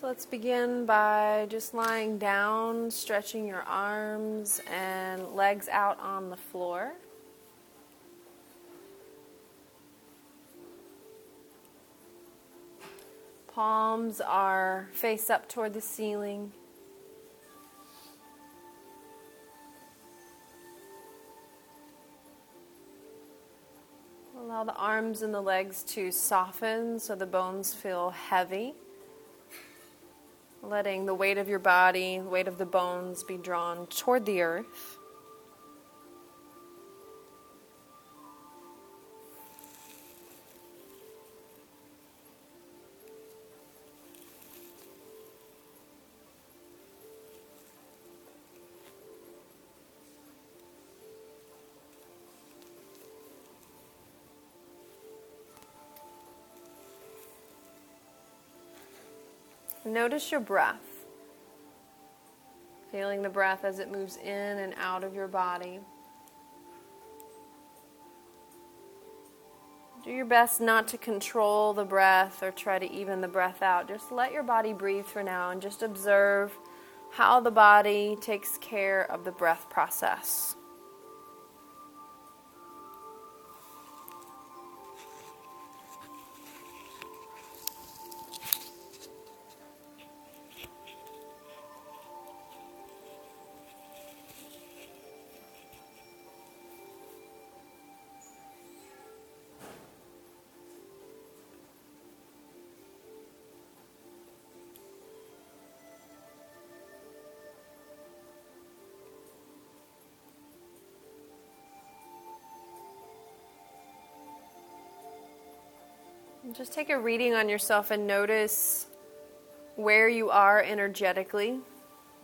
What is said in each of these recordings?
So let's begin by just lying down, stretching your arms and legs out on the floor. Palms are face up toward the ceiling. Allow the arms and the legs to soften so the bones feel heavy. Letting the weight of your body, the weight of the bones be drawn toward the earth. Notice your breath. Feeling the breath as it moves in and out of your body. Do your best not to control the breath or try to even the breath out. Just let your body breathe for now and just observe how the body takes care of the breath process. Just take a reading on yourself and notice where you are energetically,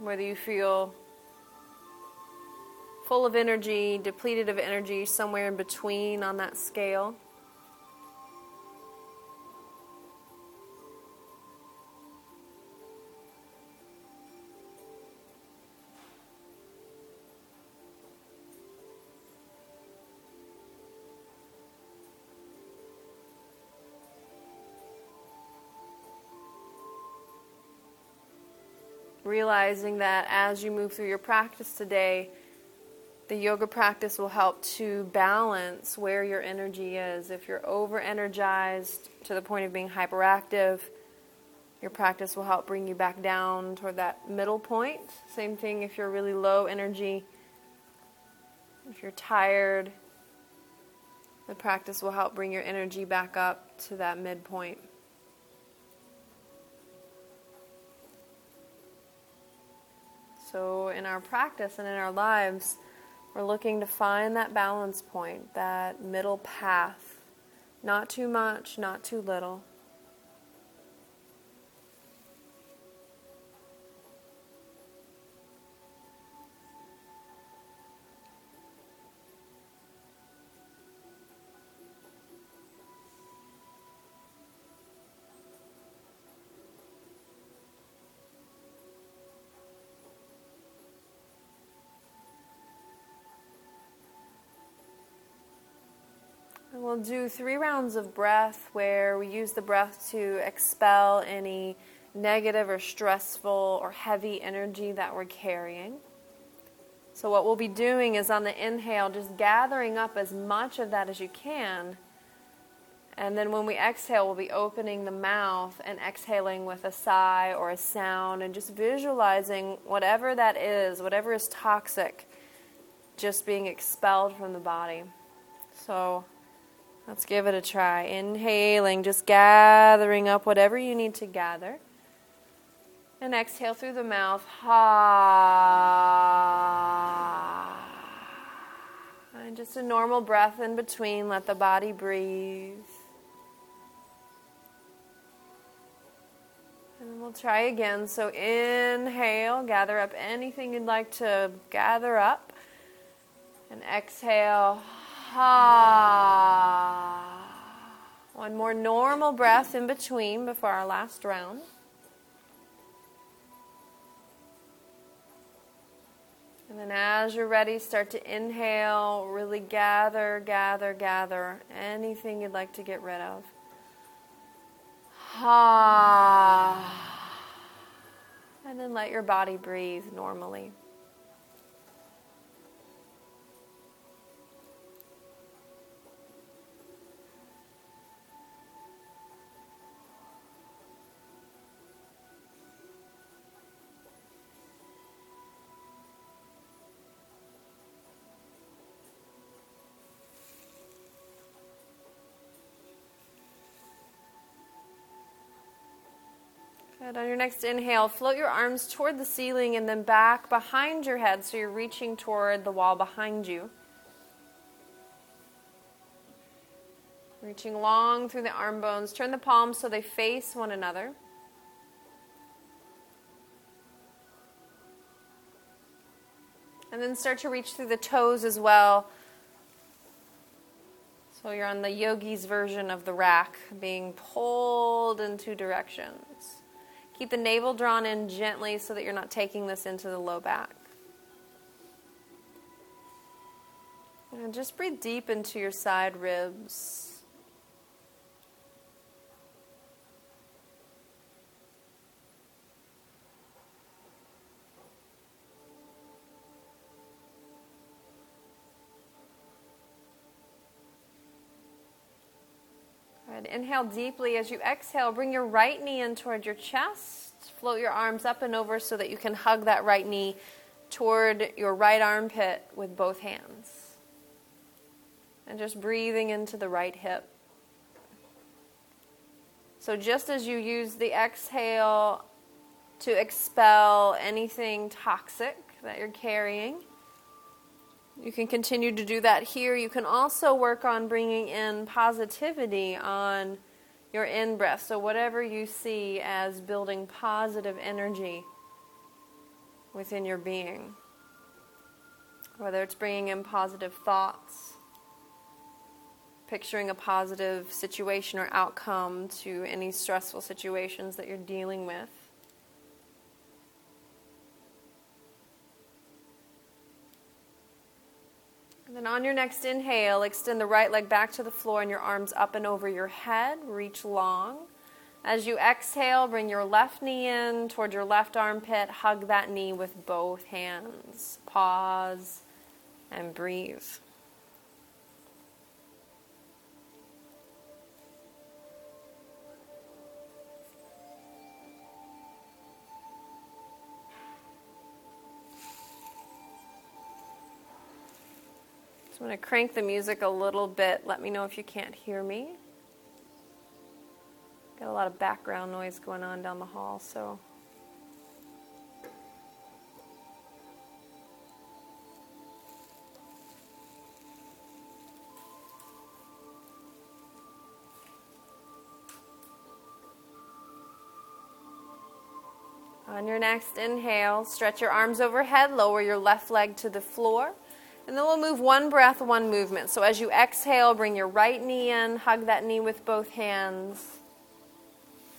whether you feel full of energy, depleted of energy, somewhere in between on that scale. Realizing that as you move through your practice today, the yoga practice will help to balance where your energy is. If you're over energized to the point of being hyperactive, your practice will help bring you back down toward that middle point. Same thing if you're really low energy. If you're tired, the practice will help bring your energy back up to that midpoint. So, in our practice and in our lives, we're looking to find that balance point, that middle path. Not too much, not too little. We'll do three rounds of breath where we use the breath to expel any negative or stressful or heavy energy that we're carrying. So, what we'll be doing is on the inhale, just gathering up as much of that as you can. And then when we exhale, we'll be opening the mouth and exhaling with a sigh or a sound and just visualizing whatever that is, whatever is toxic, just being expelled from the body. So, Let's give it a try. Inhaling, just gathering up whatever you need to gather. And exhale through the mouth. Ha. And just a normal breath in between. Let the body breathe. And we'll try again. So inhale, gather up anything you'd like to gather up. And exhale. Ha. One more normal breath in between before our last round. And then as you're ready, start to inhale, really gather, gather, gather anything you'd like to get rid of. Ha. and then let your body breathe normally. Good. On your next inhale, float your arms toward the ceiling and then back behind your head so you're reaching toward the wall behind you. Reaching long through the arm bones. Turn the palms so they face one another. And then start to reach through the toes as well. So you're on the yogi's version of the rack, being pulled in two directions. Keep the navel drawn in gently so that you're not taking this into the low back. And just breathe deep into your side ribs. Inhale deeply as you exhale. Bring your right knee in toward your chest. Float your arms up and over so that you can hug that right knee toward your right armpit with both hands. And just breathing into the right hip. So, just as you use the exhale to expel anything toxic that you're carrying, you can continue to do that here. You can also work on bringing in positivity on your in breath. So, whatever you see as building positive energy within your being, whether it's bringing in positive thoughts, picturing a positive situation or outcome to any stressful situations that you're dealing with. Then on your next inhale, extend the right leg back to the floor and your arms up and over your head. Reach long. As you exhale, bring your left knee in toward your left armpit. Hug that knee with both hands. Pause and breathe. So I'm going to crank the music a little bit. Let me know if you can't hear me. Got a lot of background noise going on down the hall, so. On your next inhale, stretch your arms overhead, lower your left leg to the floor. And then we'll move one breath, one movement. So as you exhale, bring your right knee in, hug that knee with both hands.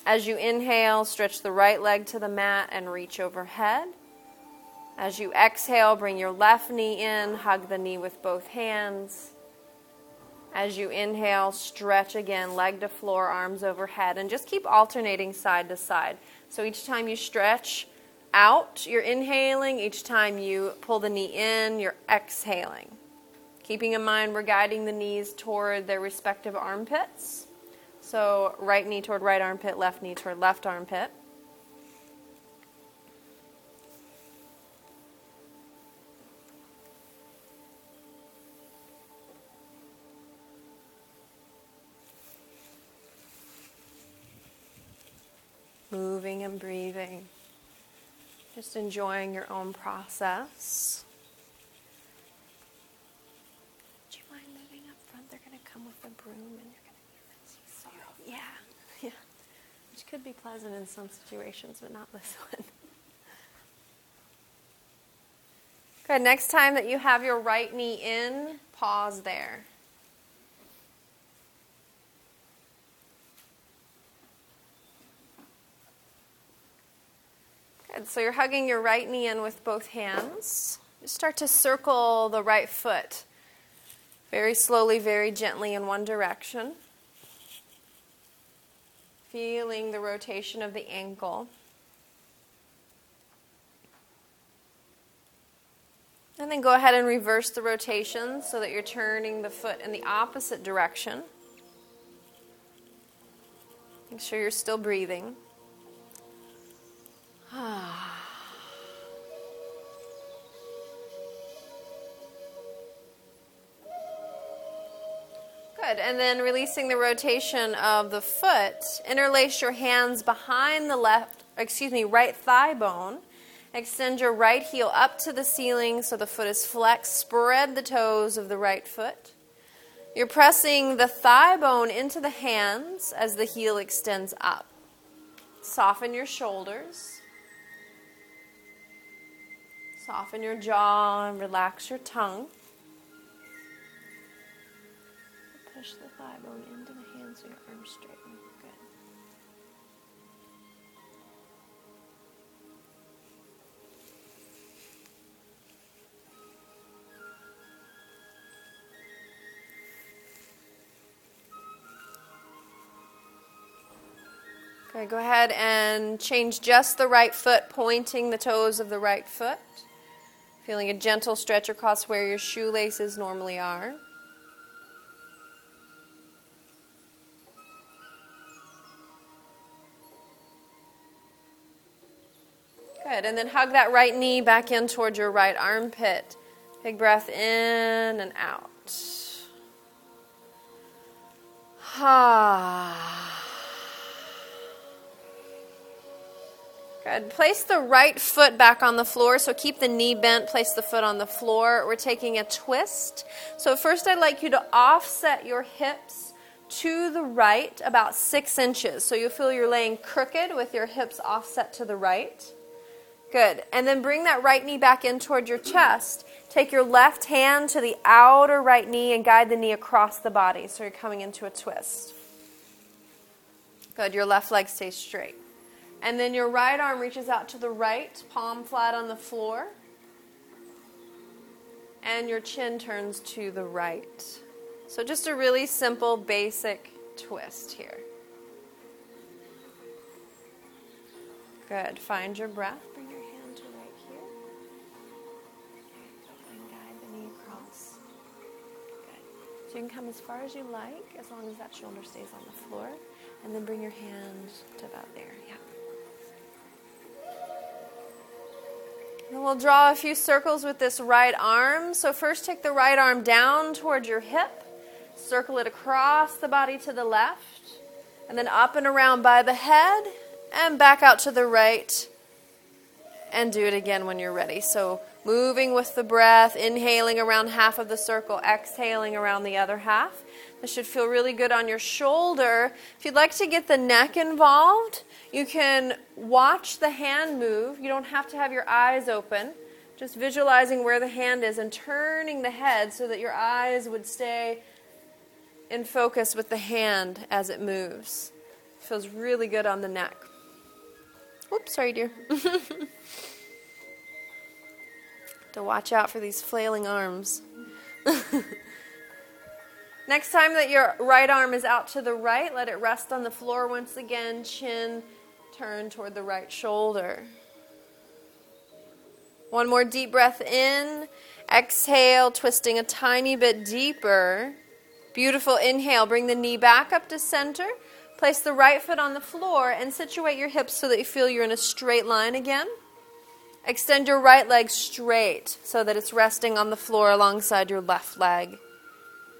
As you inhale, stretch the right leg to the mat and reach overhead. As you exhale, bring your left knee in, hug the knee with both hands. As you inhale, stretch again, leg to floor, arms overhead, and just keep alternating side to side. So each time you stretch, out, you're inhaling. Each time you pull the knee in, you're exhaling. Keeping in mind, we're guiding the knees toward their respective armpits. So, right knee toward right armpit, left knee toward left armpit. Moving and breathing. Just enjoying your own process. Do you mind moving up front? They're going to come with a broom and you're going to be so yeah, yeah. Which could be pleasant in some situations, but not this one. Good. Next time that you have your right knee in, pause there. So you're hugging your right knee in with both hands. Just start to circle the right foot very slowly, very gently in one direction. Feeling the rotation of the ankle. And then go ahead and reverse the rotation so that you're turning the foot in the opposite direction. Make sure you're still breathing. Good. And then releasing the rotation of the foot, interlace your hands behind the left, excuse me, right thigh bone. Extend your right heel up to the ceiling so the foot is flexed. Spread the toes of the right foot. You're pressing the thigh bone into the hands as the heel extends up. Soften your shoulders. Soften your jaw and relax your tongue. Push the thigh bone into the hands so your arms straighten. Good. Okay, go ahead and change just the right foot, pointing the toes of the right foot. Feeling a gentle stretch across where your shoelaces normally are. Good. And then hug that right knee back in towards your right armpit. Big breath in and out. Ah. Good. Place the right foot back on the floor. So keep the knee bent, place the foot on the floor. We're taking a twist. So, first, I'd like you to offset your hips to the right about six inches. So, you'll feel you're laying crooked with your hips offset to the right. Good. And then bring that right knee back in toward your chest. Take your left hand to the outer right knee and guide the knee across the body. So, you're coming into a twist. Good. Your left leg stays straight. And then your right arm reaches out to the right, palm flat on the floor. And your chin turns to the right. So just a really simple, basic twist here. Good. Find your breath. Bring your hand to right here. And guide the knee across. Good. So you can come as far as you like, as long as that shoulder stays on the floor. And then bring your hand to about there. Yeah. And we'll draw a few circles with this right arm. So, first, take the right arm down towards your hip, circle it across the body to the left, and then up and around by the head, and back out to the right. And do it again when you're ready. So, moving with the breath, inhaling around half of the circle, exhaling around the other half. This should feel really good on your shoulder. If you'd like to get the neck involved, you can watch the hand move. You don't have to have your eyes open. Just visualizing where the hand is and turning the head so that your eyes would stay in focus with the hand as it moves. Feels really good on the neck. Oops, sorry, dear. to watch out for these flailing arms. Next time that your right arm is out to the right, let it rest on the floor once again, chin turned toward the right shoulder. One more deep breath in. Exhale, twisting a tiny bit deeper. Beautiful inhale. Bring the knee back up to center. Place the right foot on the floor and situate your hips so that you feel you're in a straight line again. Extend your right leg straight so that it's resting on the floor alongside your left leg.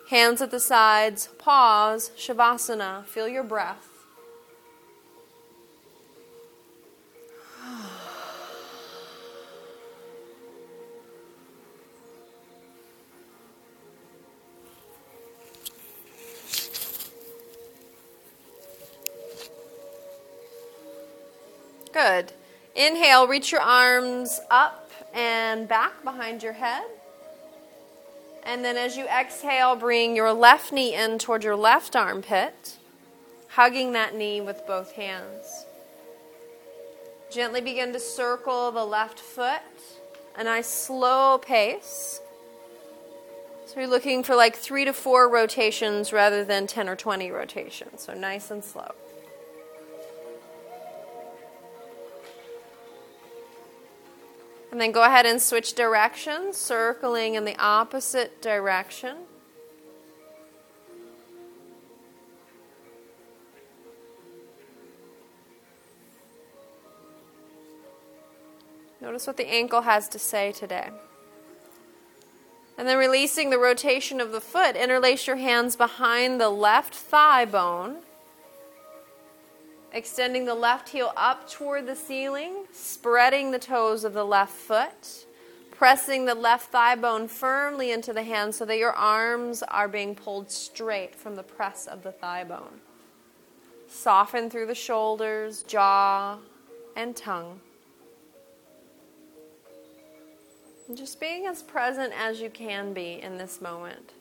Hands at the sides, pause, Shavasana. Feel your breath. Good. Inhale, reach your arms up and back behind your head. And then as you exhale, bring your left knee in toward your left armpit, hugging that knee with both hands. Gently begin to circle the left foot, a nice slow pace. So you're looking for like three to four rotations rather than 10 or 20 rotations. So nice and slow. And then go ahead and switch directions, circling in the opposite direction. Notice what the ankle has to say today. And then releasing the rotation of the foot, interlace your hands behind the left thigh bone, extending the left heel up toward the ceiling, spreading the toes of the left foot, pressing the left thigh bone firmly into the hand so that your arms are being pulled straight from the press of the thigh bone. Soften through the shoulders, jaw, and tongue. Just being as present as you can be in this moment.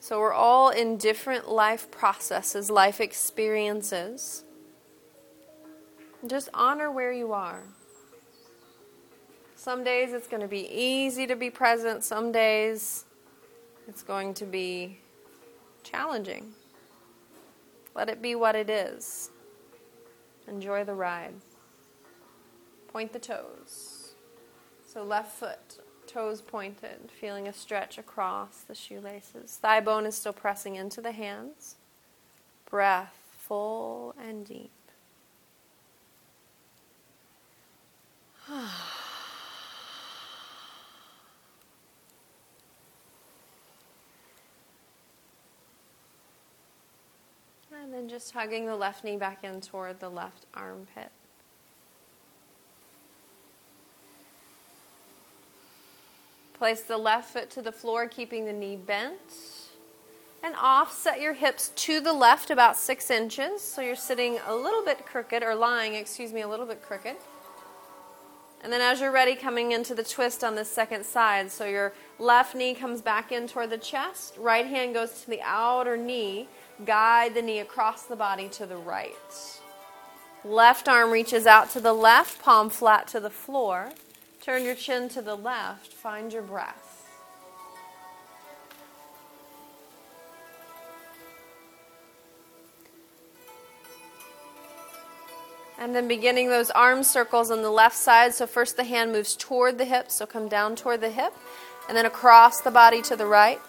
So, we're all in different life processes, life experiences. Just honor where you are. Some days it's going to be easy to be present, some days it's going to be challenging. Let it be what it is. Enjoy the ride. Point the toes. So left foot, toes pointed, feeling a stretch across the shoelaces. Thigh bone is still pressing into the hands. Breath full and deep. And then just hugging the left knee back in toward the left armpit. Place the left foot to the floor, keeping the knee bent. And offset your hips to the left about six inches. So you're sitting a little bit crooked, or lying, excuse me, a little bit crooked. And then as you're ready, coming into the twist on the second side. So your left knee comes back in toward the chest, right hand goes to the outer knee. Guide the knee across the body to the right. Left arm reaches out to the left, palm flat to the floor. Turn your chin to the left. Find your breath. And then beginning those arm circles on the left side. So, first the hand moves toward the hip, so come down toward the hip, and then across the body to the right,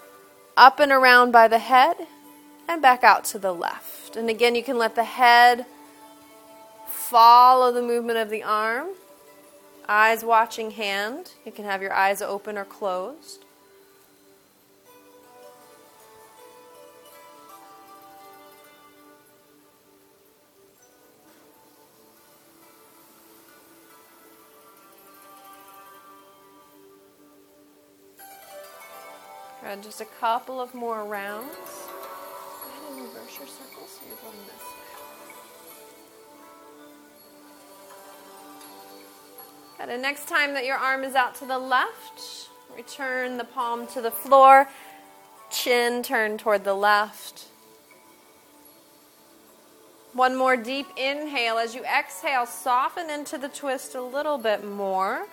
up and around by the head, and back out to the left. And again, you can let the head follow the movement of the arm. Eyes watching hand. You can have your eyes open or closed. And just a couple of more rounds. Go ahead and reverse your circle so you're going this way. And the next time that your arm is out to the left, return the palm to the floor, chin turned toward the left. One more deep inhale. As you exhale, soften into the twist a little bit more.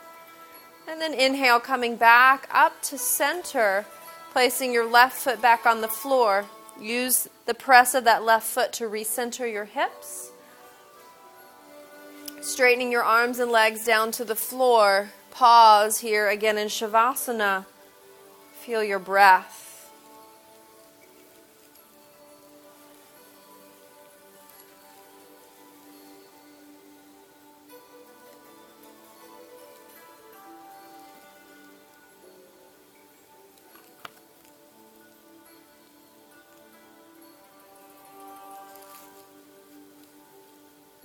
And then inhale, coming back up to center, placing your left foot back on the floor. Use the press of that left foot to recenter your hips. Straightening your arms and legs down to the floor. Pause here again in Shavasana. Feel your breath.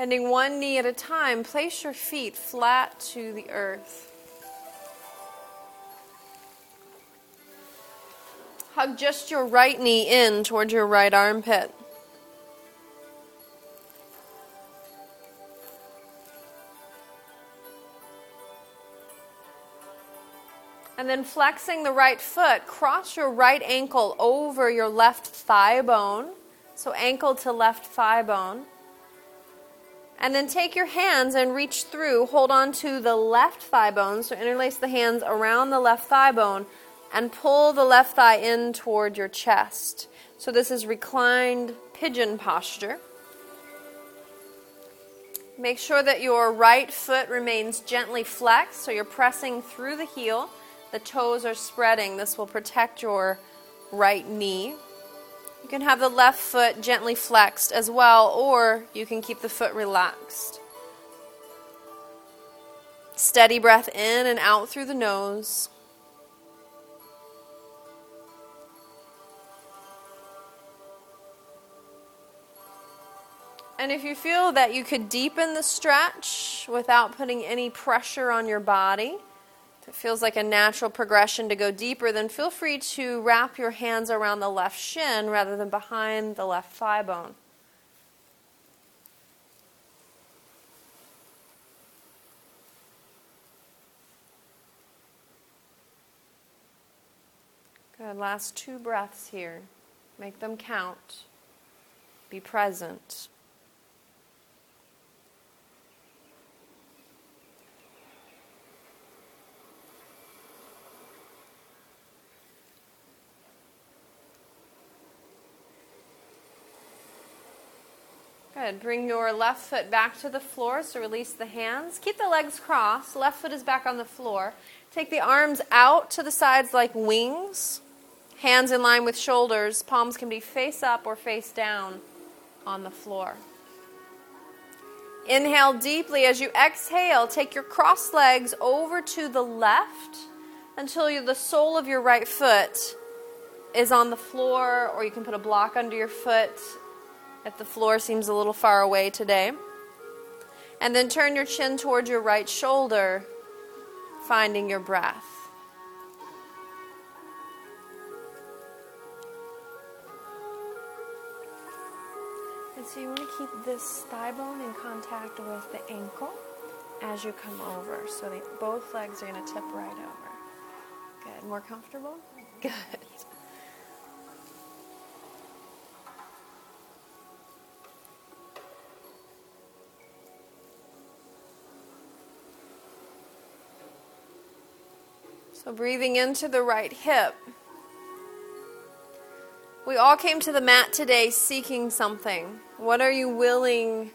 Bending one knee at a time, place your feet flat to the earth. Hug just your right knee in towards your right armpit. And then flexing the right foot, cross your right ankle over your left thigh bone. So ankle to left thigh bone. And then take your hands and reach through. Hold on to the left thigh bone. So interlace the hands around the left thigh bone and pull the left thigh in toward your chest. So this is reclined pigeon posture. Make sure that your right foot remains gently flexed, so you're pressing through the heel. The toes are spreading. This will protect your right knee. You can have the left foot gently flexed as well, or you can keep the foot relaxed. Steady breath in and out through the nose. And if you feel that you could deepen the stretch without putting any pressure on your body, if it feels like a natural progression to go deeper, then feel free to wrap your hands around the left shin rather than behind the left thigh bone. Good. Last two breaths here. Make them count. Be present. Good. Bring your left foot back to the floor, so release the hands. Keep the legs crossed. Left foot is back on the floor. Take the arms out to the sides like wings. Hands in line with shoulders. Palms can be face up or face down on the floor. Inhale deeply. As you exhale, take your crossed legs over to the left until you, the sole of your right foot is on the floor, or you can put a block under your foot if the floor seems a little far away today. And then turn your chin towards your right shoulder, finding your breath. And so you want to keep this thigh bone in contact with the ankle as you come over. So they, both legs are going to tip right over. Good. More comfortable? Good. So, breathing into the right hip. We all came to the mat today seeking something. What are you willing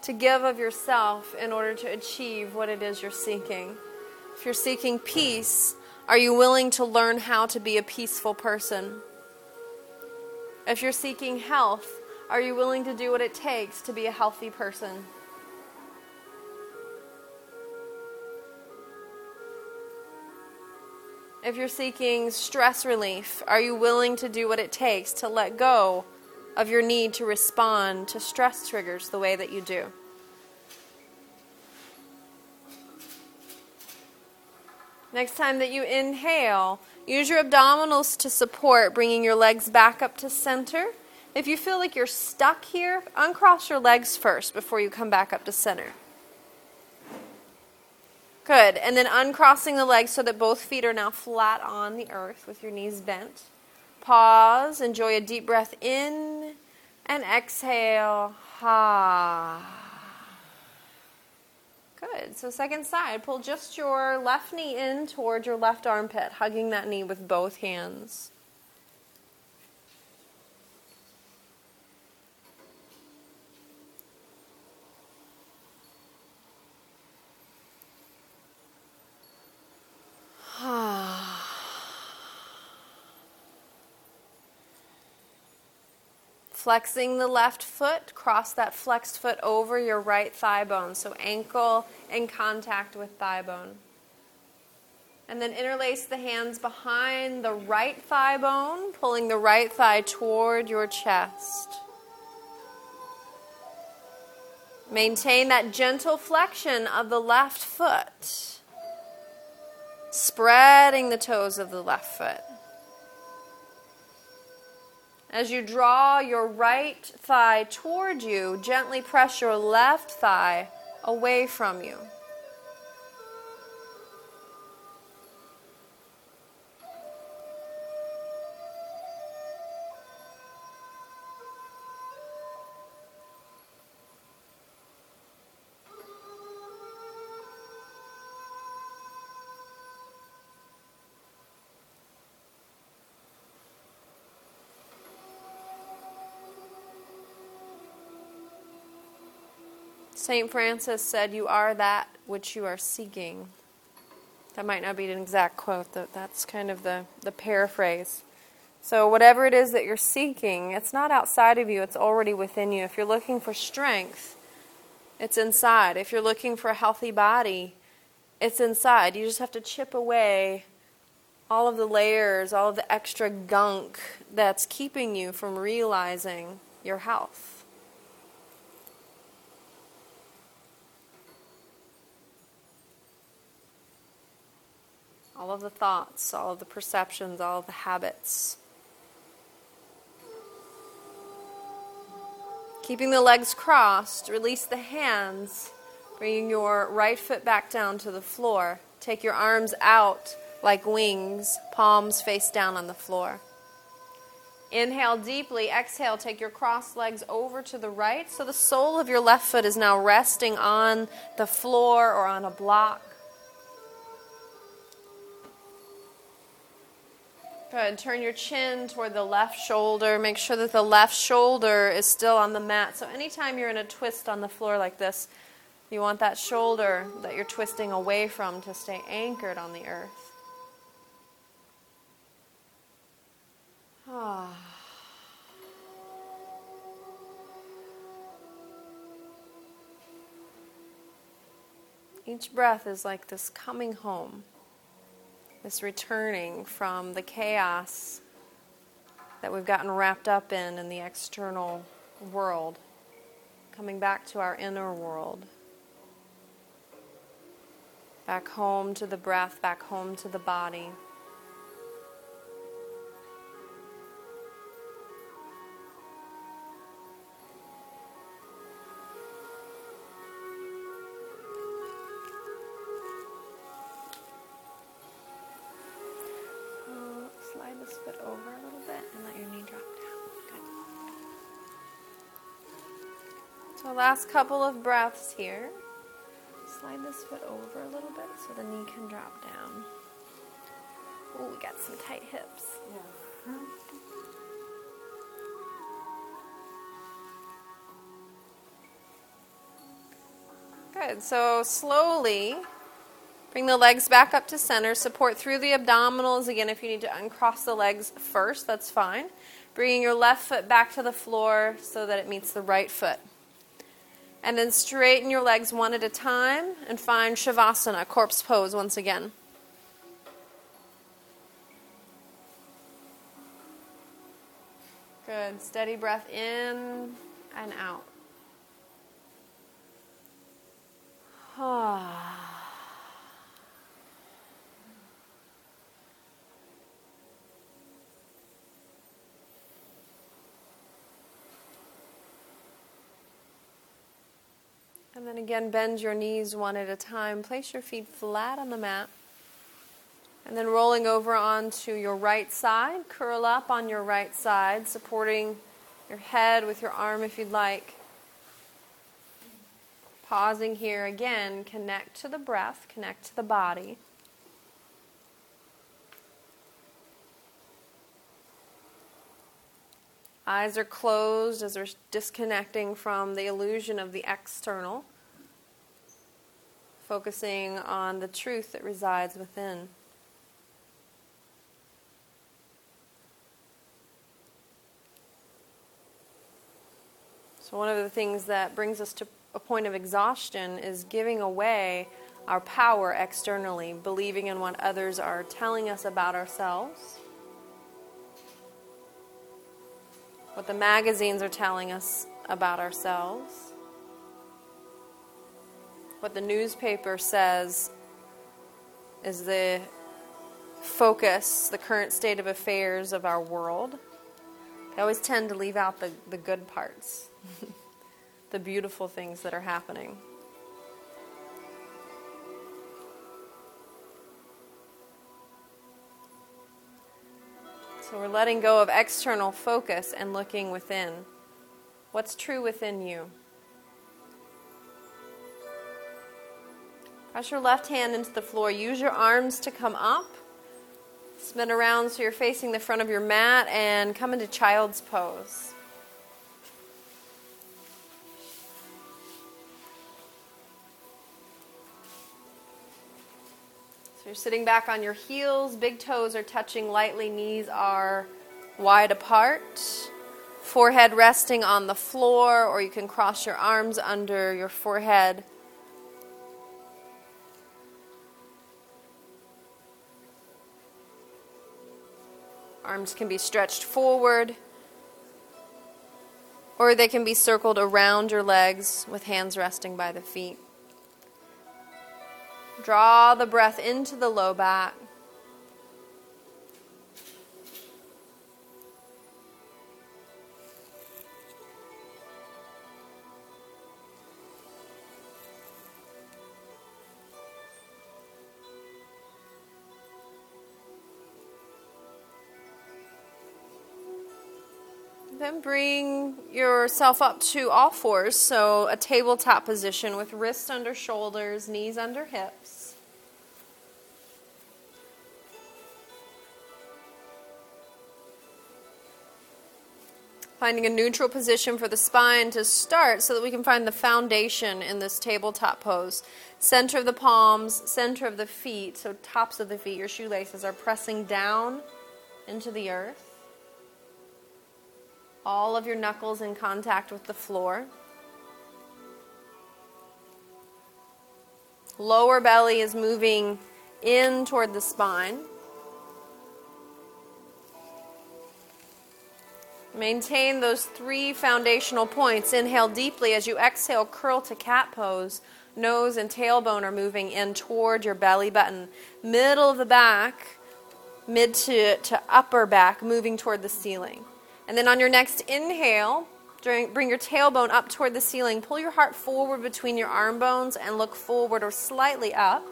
to give of yourself in order to achieve what it is you're seeking? If you're seeking peace, are you willing to learn how to be a peaceful person? If you're seeking health, are you willing to do what it takes to be a healthy person? If you're seeking stress relief, are you willing to do what it takes to let go of your need to respond to stress triggers the way that you do? Next time that you inhale, use your abdominals to support, bringing your legs back up to center. If you feel like you're stuck here, uncross your legs first before you come back up to center. Good. And then uncrossing the legs so that both feet are now flat on the earth with your knees bent. Pause. Enjoy a deep breath in and exhale. Ha. Good. So, second side, pull just your left knee in towards your left armpit, hugging that knee with both hands. Flexing the left foot, cross that flexed foot over your right thigh bone. So ankle in contact with thigh bone. And then interlace the hands behind the right thigh bone, pulling the right thigh toward your chest. Maintain that gentle flexion of the left foot, spreading the toes of the left foot. As you draw your right thigh toward you, gently press your left thigh away from you. St. Francis said, You are that which you are seeking. That might not be an exact quote, but that's kind of the, the paraphrase. So, whatever it is that you're seeking, it's not outside of you, it's already within you. If you're looking for strength, it's inside. If you're looking for a healthy body, it's inside. You just have to chip away all of the layers, all of the extra gunk that's keeping you from realizing your health. All of the thoughts, all of the perceptions, all of the habits. Keeping the legs crossed, release the hands, bringing your right foot back down to the floor. Take your arms out like wings, palms face down on the floor. Inhale deeply, exhale, take your crossed legs over to the right. So the sole of your left foot is now resting on the floor or on a block. Good. Turn your chin toward the left shoulder. Make sure that the left shoulder is still on the mat. So, anytime you're in a twist on the floor like this, you want that shoulder that you're twisting away from to stay anchored on the earth. Ah. Each breath is like this coming home this returning from the chaos that we've gotten wrapped up in in the external world, coming back to our inner world, back home to the breath, back home to the body. Last couple of breaths here. Slide this foot over a little bit so the knee can drop down. Oh, we got some tight hips. Yeah. Good. So slowly bring the legs back up to center. Support through the abdominals. Again, if you need to uncross the legs first, that's fine. Bringing your left foot back to the floor so that it meets the right foot. And then straighten your legs one at a time and find Shavasana, corpse pose once again. Good. Steady breath in and out. Ah. And then again, bend your knees one at a time. Place your feet flat on the mat. And then rolling over onto your right side, curl up on your right side, supporting your head with your arm if you'd like. Pausing here again, connect to the breath, connect to the body. Eyes are closed as we're disconnecting from the illusion of the external, focusing on the truth that resides within. So, one of the things that brings us to a point of exhaustion is giving away our power externally, believing in what others are telling us about ourselves what the magazines are telling us about ourselves, what the newspaper says is the focus, the current state of affairs of our world. They always tend to leave out the, the good parts, the beautiful things that are happening. So we're letting go of external focus and looking within. What's true within you? Press your left hand into the floor. Use your arms to come up. Spin around so you're facing the front of your mat and come into child's pose. You're sitting back on your heels, big toes are touching lightly, knees are wide apart. Forehead resting on the floor, or you can cross your arms under your forehead. Arms can be stretched forward, or they can be circled around your legs with hands resting by the feet. Draw the breath into the low back. Bring yourself up to all fours, so a tabletop position with wrists under shoulders, knees under hips. Finding a neutral position for the spine to start so that we can find the foundation in this tabletop pose. Center of the palms, center of the feet, so tops of the feet, your shoelaces are pressing down into the earth all of your knuckles in contact with the floor. Lower belly is moving in toward the spine. Maintain those three foundational points. Inhale deeply as you exhale, curl to cat pose. Nose and tailbone are moving in toward your belly button. Middle of the back, mid to, to upper back, moving toward the ceiling. And then on your next inhale, bring your tailbone up toward the ceiling. Pull your heart forward between your arm bones and look forward or slightly up.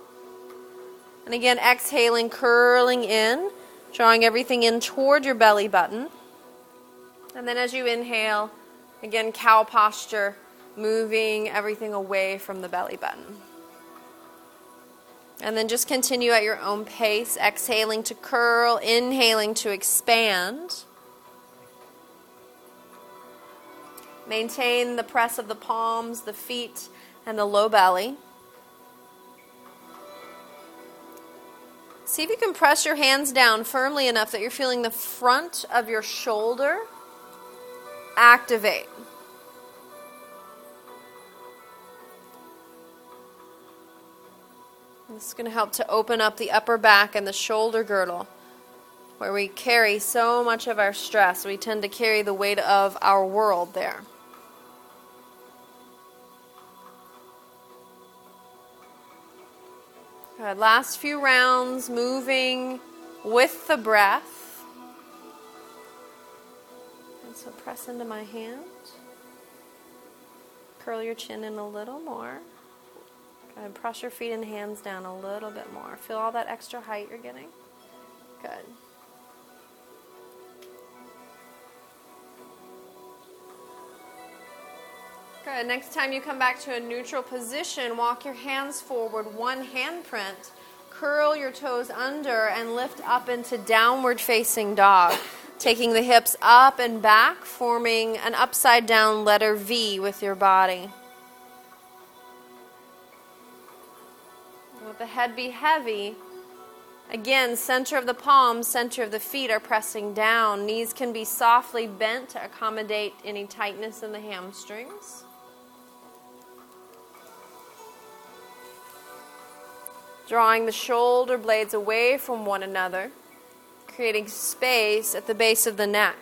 And again, exhaling, curling in, drawing everything in toward your belly button. And then as you inhale, again, cow posture, moving everything away from the belly button. And then just continue at your own pace, exhaling to curl, inhaling to expand. Maintain the press of the palms, the feet, and the low belly. See if you can press your hands down firmly enough that you're feeling the front of your shoulder activate. This is going to help to open up the upper back and the shoulder girdle where we carry so much of our stress. We tend to carry the weight of our world there. Good. Last few rounds, moving with the breath. And so press into my hand. Curl your chin in a little more. Good. Press your feet and hands down a little bit more. Feel all that extra height you're getting? Good. Good. Next time you come back to a neutral position, walk your hands forward, one handprint. Curl your toes under and lift up into downward facing dog. Taking the hips up and back, forming an upside down letter V with your body. Let the head be heavy. Again, center of the palms, center of the feet are pressing down. Knees can be softly bent to accommodate any tightness in the hamstrings. Drawing the shoulder blades away from one another, creating space at the base of the neck.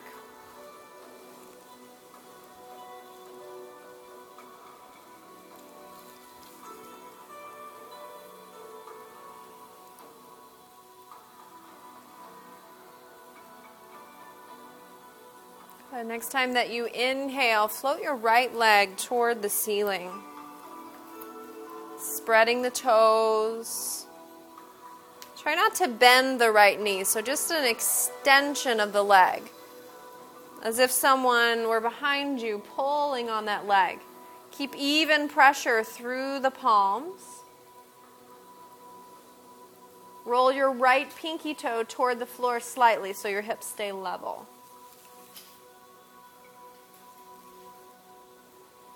next time that you inhale, float your right leg toward the ceiling spreading the toes. Try not to bend the right knee, so just an extension of the leg. As if someone were behind you pulling on that leg. Keep even pressure through the palms. Roll your right pinky toe toward the floor slightly so your hips stay level.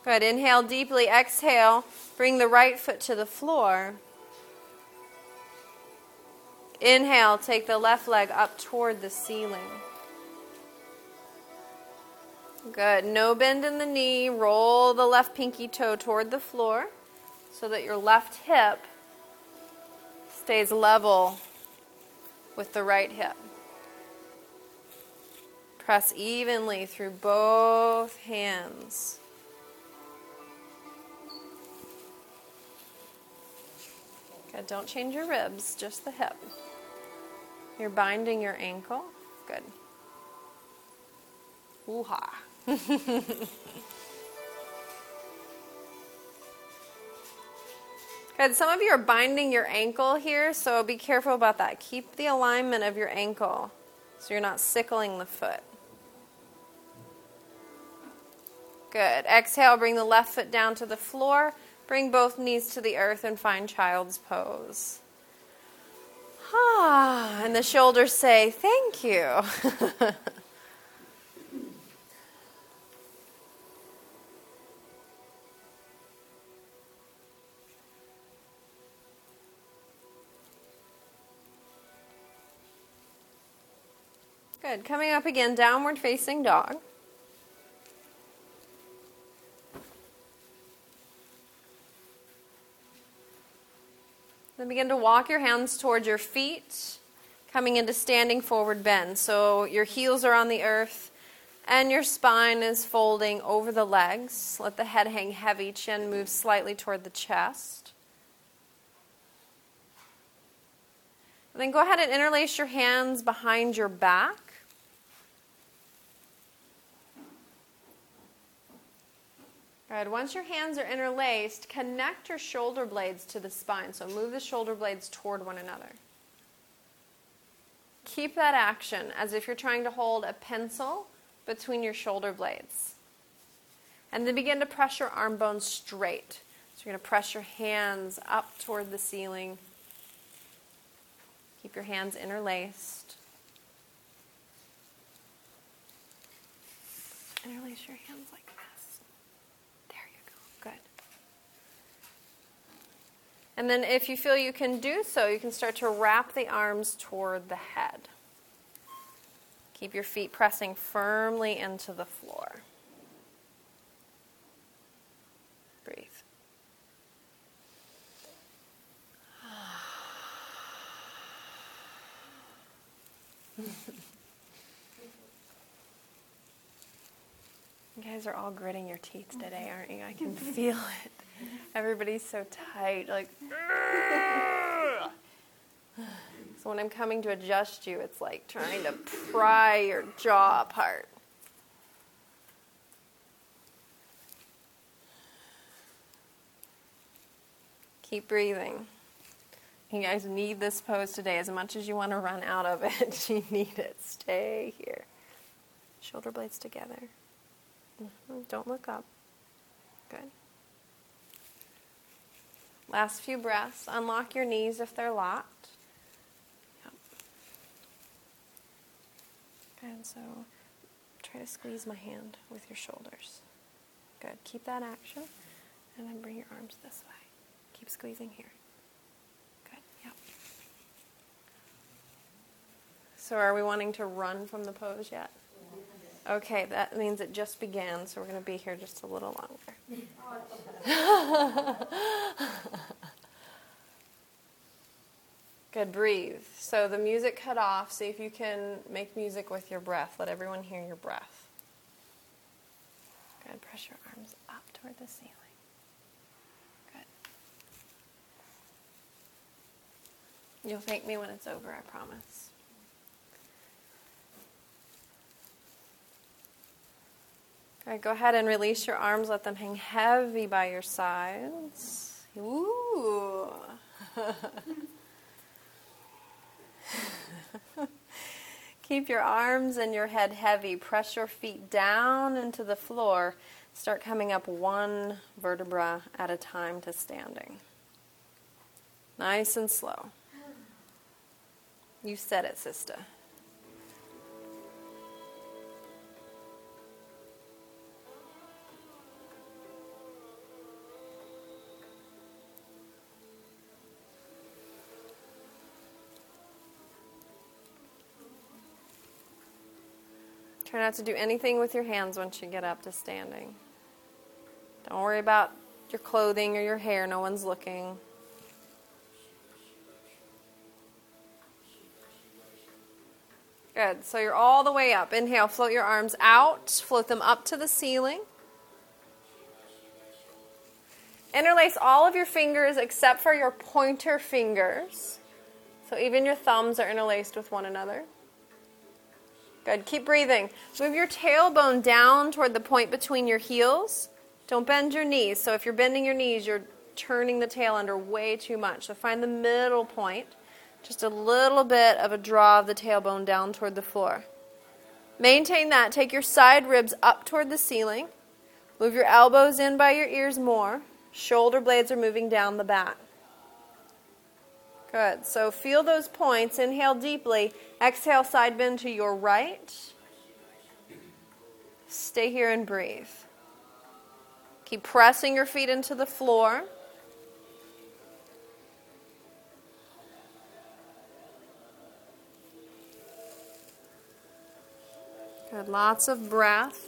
Good. Inhale deeply. Exhale. Bring the right foot to the floor. Inhale, take the left leg up toward the ceiling. Good. No bend in the knee. Roll the left pinky toe toward the floor so that your left hip stays level with the right hip. Press evenly through both hands. Good. Don't change your ribs, just the hip. You're binding your ankle. Good. Ooh ha. Good. Some of you are binding your ankle here, so be careful about that. Keep the alignment of your ankle so you're not sickling the foot. Good. Exhale, bring the left foot down to the floor. Bring both knees to the earth and find child's pose. Ah, and the shoulders say, Thank you. Good. Coming up again, downward facing dog. Then begin to walk your hands towards your feet, coming into standing forward bend. So your heels are on the earth and your spine is folding over the legs. Let the head hang heavy, chin move slightly toward the chest. And then go ahead and interlace your hands behind your back. Good. Once your hands are interlaced, connect your shoulder blades to the spine. So move the shoulder blades toward one another. Keep that action as if you're trying to hold a pencil between your shoulder blades. And then begin to press your arm bones straight. So you're going to press your hands up toward the ceiling. Keep your hands interlaced. Interlace your hands like And then, if you feel you can do so, you can start to wrap the arms toward the head. Keep your feet pressing firmly into the floor. Breathe. you guys are all gritting your teeth today, aren't you? I can feel it. Everybody's so tight, like. so when I'm coming to adjust you, it's like trying to pry your jaw apart. Keep breathing. You guys need this pose today as much as you want to run out of it. you need it. Stay here. Shoulder blades together. Mm-hmm. Don't look up. Good. Last few breaths. Unlock your knees if they're locked. Yep. And so try to squeeze my hand with your shoulders. Good. Keep that action. And then bring your arms this way. Keep squeezing here. Good. Yep. So are we wanting to run from the pose yet? Okay, that means it just began, so we're going to be here just a little longer. Good, breathe. So the music cut off. See if you can make music with your breath. Let everyone hear your breath. Good, press your arms up toward the ceiling. Good. You'll thank me when it's over, I promise. All right, go ahead and release your arms. Let them hang heavy by your sides. Ooh. Keep your arms and your head heavy. Press your feet down into the floor. Start coming up one vertebra at a time to standing. Nice and slow. You said it, sister. Try not to do anything with your hands once you get up to standing. Don't worry about your clothing or your hair, no one's looking. Good. So you're all the way up. Inhale, float your arms out, float them up to the ceiling. Interlace all of your fingers except for your pointer fingers. So even your thumbs are interlaced with one another. Good. Keep breathing. Move your tailbone down toward the point between your heels. Don't bend your knees. So if you're bending your knees, you're turning the tail under way too much. So find the middle point. Just a little bit of a draw of the tailbone down toward the floor. Maintain that. Take your side ribs up toward the ceiling. Move your elbows in by your ears more. Shoulder blades are moving down the back. Good. So feel those points. Inhale deeply. Exhale, side bend to your right. Stay here and breathe. Keep pressing your feet into the floor. Good. Lots of breath.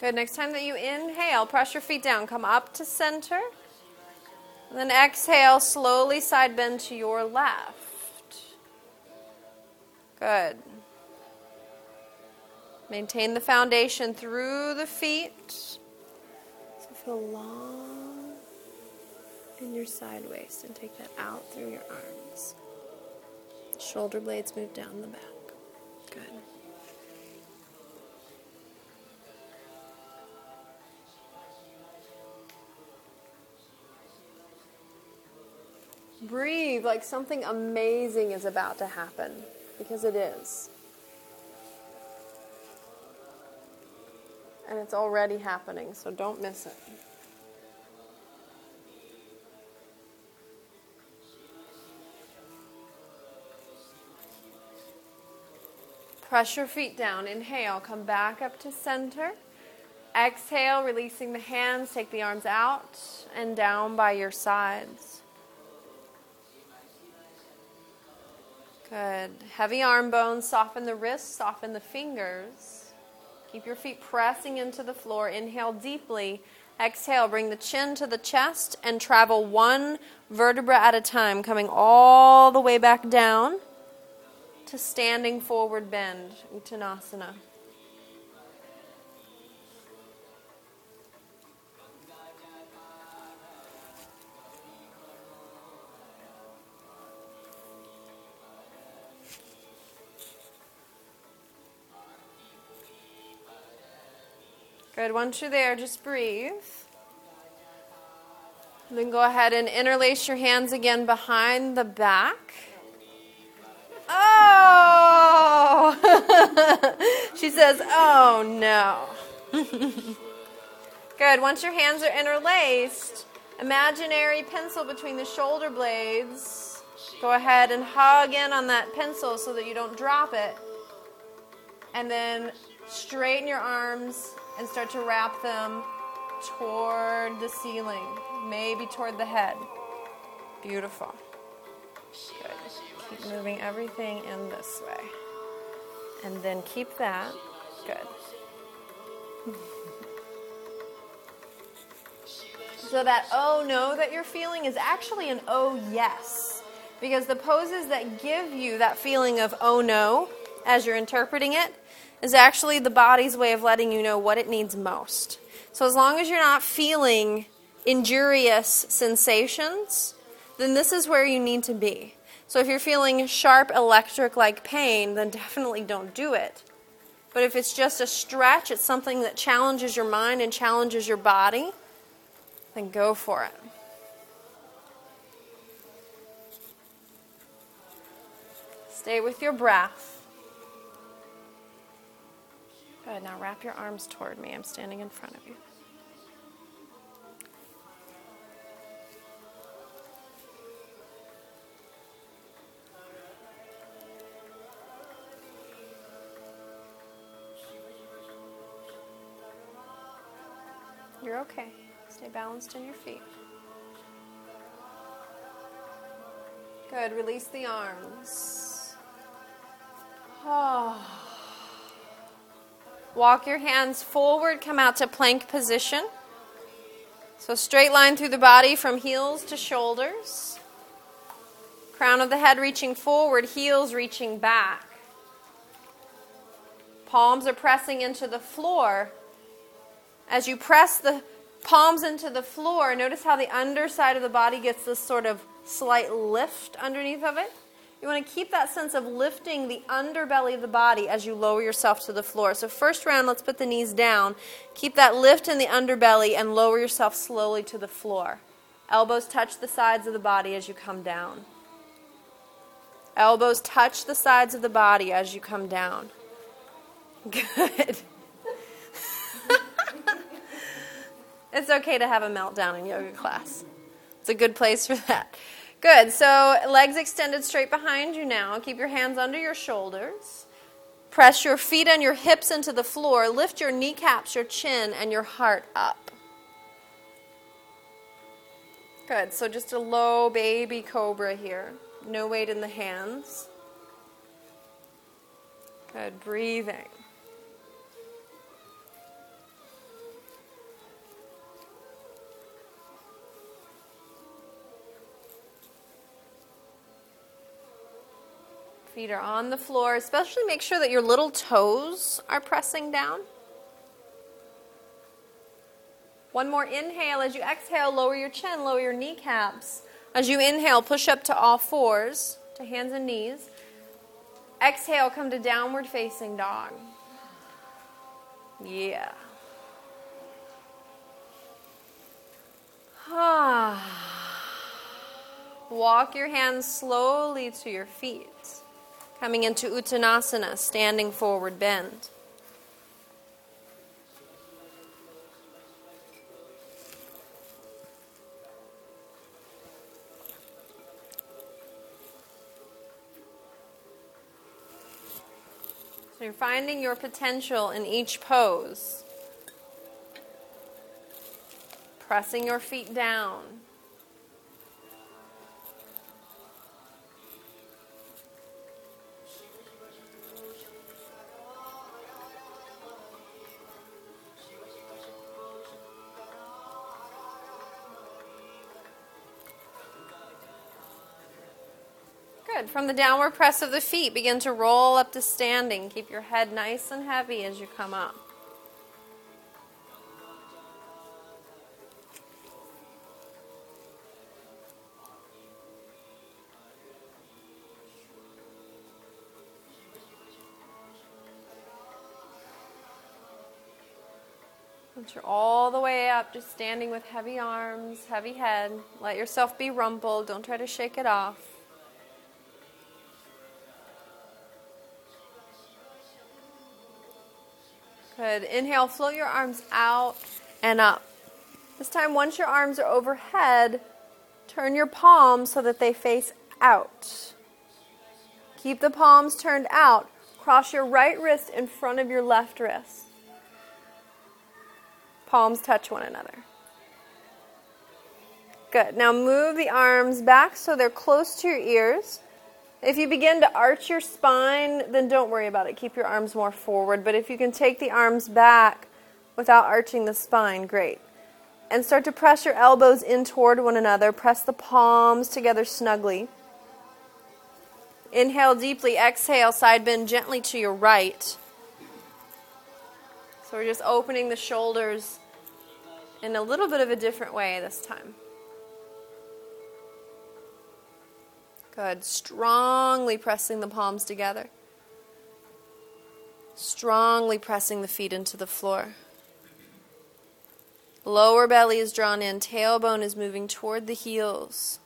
Good. Next time that you inhale, press your feet down. Come up to center. And then exhale, slowly side bend to your left. Good. Maintain the foundation through the feet. So feel long in your side waist and take that out through your arms. Shoulder blades move down the back. Good. Breathe like something amazing is about to happen because it is. And it's already happening, so don't miss it. Press your feet down. Inhale, come back up to center. Exhale, releasing the hands, take the arms out and down by your sides. Good. Heavy arm bones, soften the wrists, soften the fingers. Keep your feet pressing into the floor. Inhale deeply. Exhale, bring the chin to the chest and travel one vertebra at a time, coming all the way back down to standing forward bend, Uttanasana. Good. Once you're there, just breathe. Then go ahead and interlace your hands again behind the back. Oh! she says, oh no. Good. Once your hands are interlaced, imaginary pencil between the shoulder blades. Go ahead and hug in on that pencil so that you don't drop it. And then straighten your arms and start to wrap them toward the ceiling, maybe toward the head. Beautiful. Good. Keep moving everything in this way. And then keep that. Good. So that oh no that you're feeling is actually an oh yes. Because the poses that give you that feeling of oh no as you're interpreting it is actually the body's way of letting you know what it needs most. So as long as you're not feeling injurious sensations, then this is where you need to be. So if you're feeling sharp electric like pain, then definitely don't do it. But if it's just a stretch, it's something that challenges your mind and challenges your body, then go for it. Stay with your breath. Good. Now wrap your arms toward me. I'm standing in front of you. You're okay. Stay balanced in your feet. Good. Release the arms. Oh. Walk your hands forward, come out to plank position. So, straight line through the body from heels to shoulders. Crown of the head reaching forward, heels reaching back. Palms are pressing into the floor. As you press the palms into the floor, notice how the underside of the body gets this sort of slight lift underneath of it. You want to keep that sense of lifting the underbelly of the body as you lower yourself to the floor. So, first round, let's put the knees down. Keep that lift in the underbelly and lower yourself slowly to the floor. Elbows touch the sides of the body as you come down. Elbows touch the sides of the body as you come down. Good. it's okay to have a meltdown in yoga class. It's a good place for that. Good. So legs extended straight behind you now. Keep your hands under your shoulders. Press your feet and your hips into the floor. Lift your kneecaps, your chin, and your heart up. Good. So just a low baby cobra here. No weight in the hands. Good. Breathing. Feet are on the floor. Especially make sure that your little toes are pressing down. One more inhale. As you exhale, lower your chin, lower your kneecaps. As you inhale, push up to all fours, to hands and knees. Exhale, come to downward facing dog. Yeah. Ah. Walk your hands slowly to your feet. Coming into Uttanasana, standing forward bend. So you're finding your potential in each pose. Pressing your feet down. From the downward press of the feet, begin to roll up to standing. Keep your head nice and heavy as you come up. Once you're all the way up, just standing with heavy arms, heavy head. Let yourself be rumpled. Don't try to shake it off. Good. Inhale, float your arms out and up. This time, once your arms are overhead, turn your palms so that they face out. Keep the palms turned out. Cross your right wrist in front of your left wrist. Palms touch one another. Good. Now move the arms back so they're close to your ears. If you begin to arch your spine, then don't worry about it. Keep your arms more forward. But if you can take the arms back without arching the spine, great. And start to press your elbows in toward one another. Press the palms together snugly. Inhale deeply, exhale, side bend gently to your right. So we're just opening the shoulders in a little bit of a different way this time. Good. Strongly pressing the palms together. Strongly pressing the feet into the floor. Lower belly is drawn in, tailbone is moving toward the heels.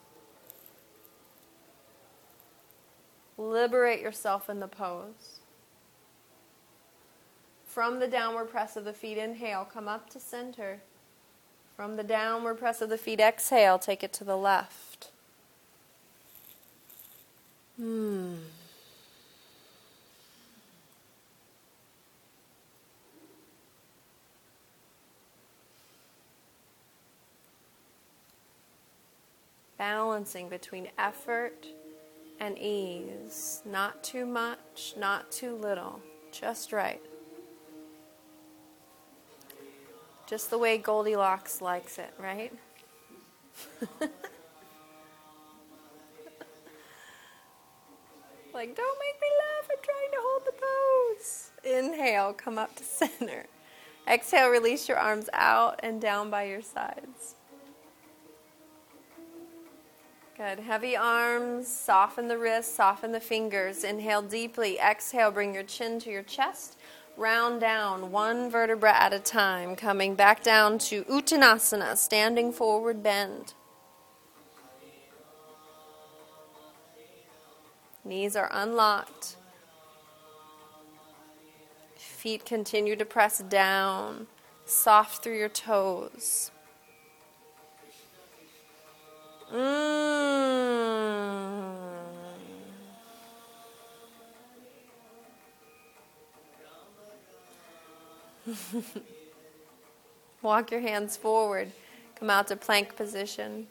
Liberate yourself in the pose. From the downward press of the feet, inhale, come up to center. From the downward press of the feet, exhale, take it to the left. Hmm. Balancing between effort and ease. Not too much, not too little. Just right. Just the way Goldilocks likes it, right? like, don't make me laugh, I'm trying to hold the pose. Inhale, come up to center. Exhale, release your arms out and down by your sides. Good. Heavy arms, soften the wrists, soften the fingers. Inhale deeply. Exhale, bring your chin to your chest. Round down, one vertebra at a time, coming back down to Uttanasana, standing forward bend. Knees are unlocked. Feet continue to press down, soft through your toes. Mm. Walk your hands forward. Come out to plank position.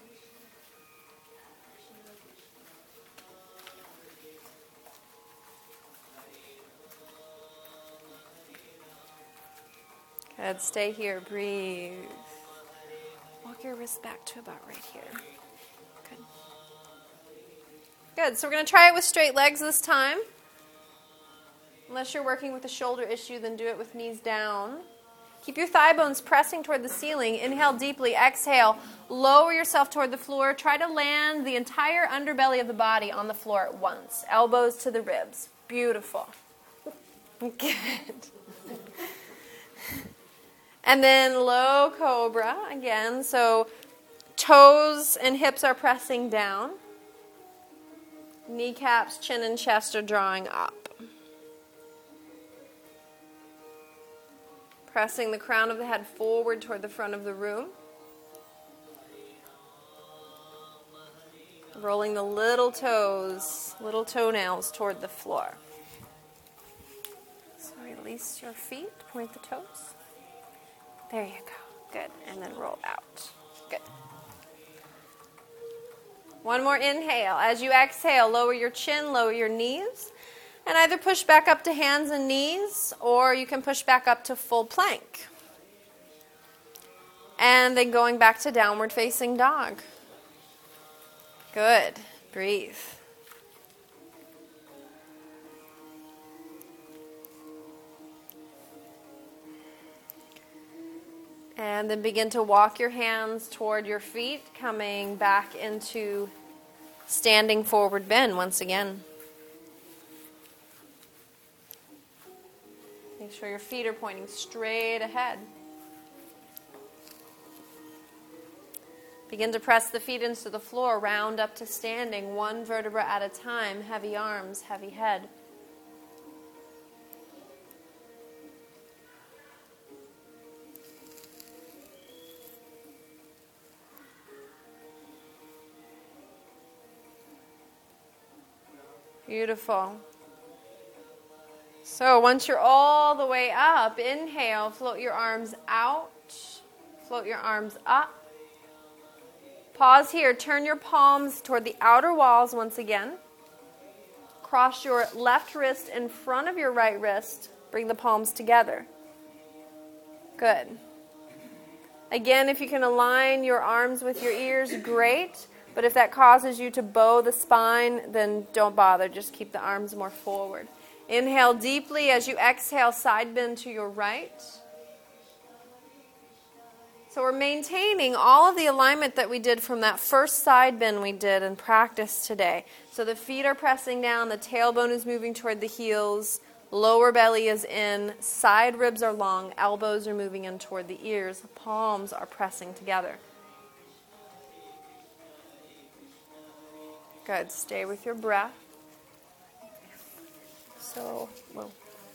Stay here. Breathe. Walk your wrist back to about right here. Good. Good. So we're going to try it with straight legs this time. Unless you're working with a shoulder issue, then do it with knees down. Keep your thigh bones pressing toward the ceiling. Inhale deeply. Exhale. Lower yourself toward the floor. Try to land the entire underbelly of the body on the floor at once. Elbows to the ribs. Beautiful. Good. And then low cobra again. So toes and hips are pressing down. Kneecaps, chin, and chest are drawing up. Pressing the crown of the head forward toward the front of the room. Rolling the little toes, little toenails toward the floor. So release your feet, point the toes. There you go. Good. And then roll out. Good. One more inhale. As you exhale, lower your chin, lower your knees. And either push back up to hands and knees, or you can push back up to full plank. And then going back to downward facing dog. Good. Breathe. And then begin to walk your hands toward your feet, coming back into standing forward bend once again. Make sure your feet are pointing straight ahead. Begin to press the feet into the floor, round up to standing, one vertebra at a time, heavy arms, heavy head. Beautiful. So once you're all the way up, inhale, float your arms out, float your arms up. Pause here, turn your palms toward the outer walls once again. Cross your left wrist in front of your right wrist, bring the palms together. Good. Again, if you can align your arms with your ears, great. But if that causes you to bow the spine, then don't bother. Just keep the arms more forward. Inhale deeply as you exhale, side bend to your right. So we're maintaining all of the alignment that we did from that first side bend we did in practice today. So the feet are pressing down, the tailbone is moving toward the heels, lower belly is in, side ribs are long, elbows are moving in toward the ears, palms are pressing together. Good. Stay with your breath. So, well,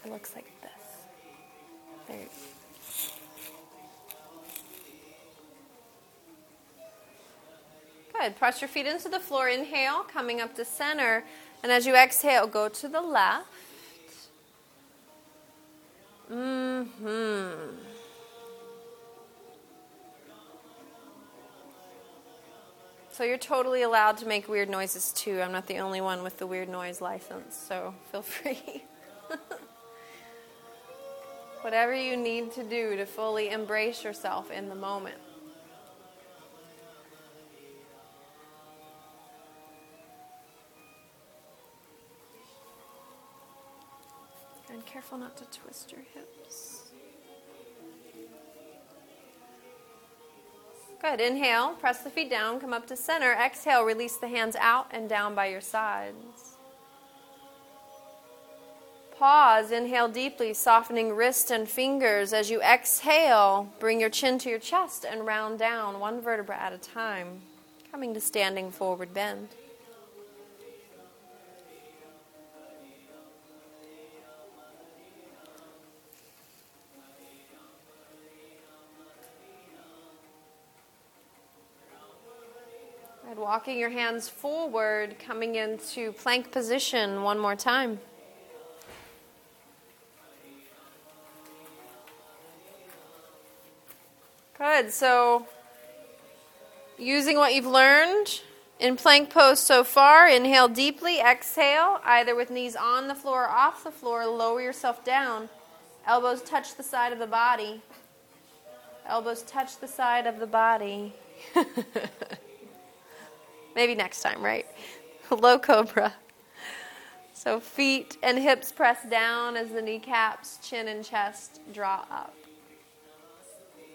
it looks like this. There. Good. Press your feet into the floor. Inhale, coming up to center. And as you exhale, go to the left. Mm-hmm. So you're totally allowed to make weird noises too. I'm not the only one with the weird noise license, so feel free. Whatever you need to do to fully embrace yourself in the moment. And careful not to twist your hips. Good. Inhale, press the feet down, come up to center. Exhale, release the hands out and down by your sides. Pause, inhale deeply, softening wrist and fingers. As you exhale, bring your chin to your chest and round down one vertebra at a time, coming to standing forward bend. And walking your hands forward, coming into plank position one more time. Good. So, using what you've learned in plank pose so far, inhale deeply, exhale, either with knees on the floor or off the floor, lower yourself down. Elbows touch the side of the body. Elbows touch the side of the body. Maybe next time, right? Low cobra. So feet and hips press down as the kneecaps, chin and chest draw up.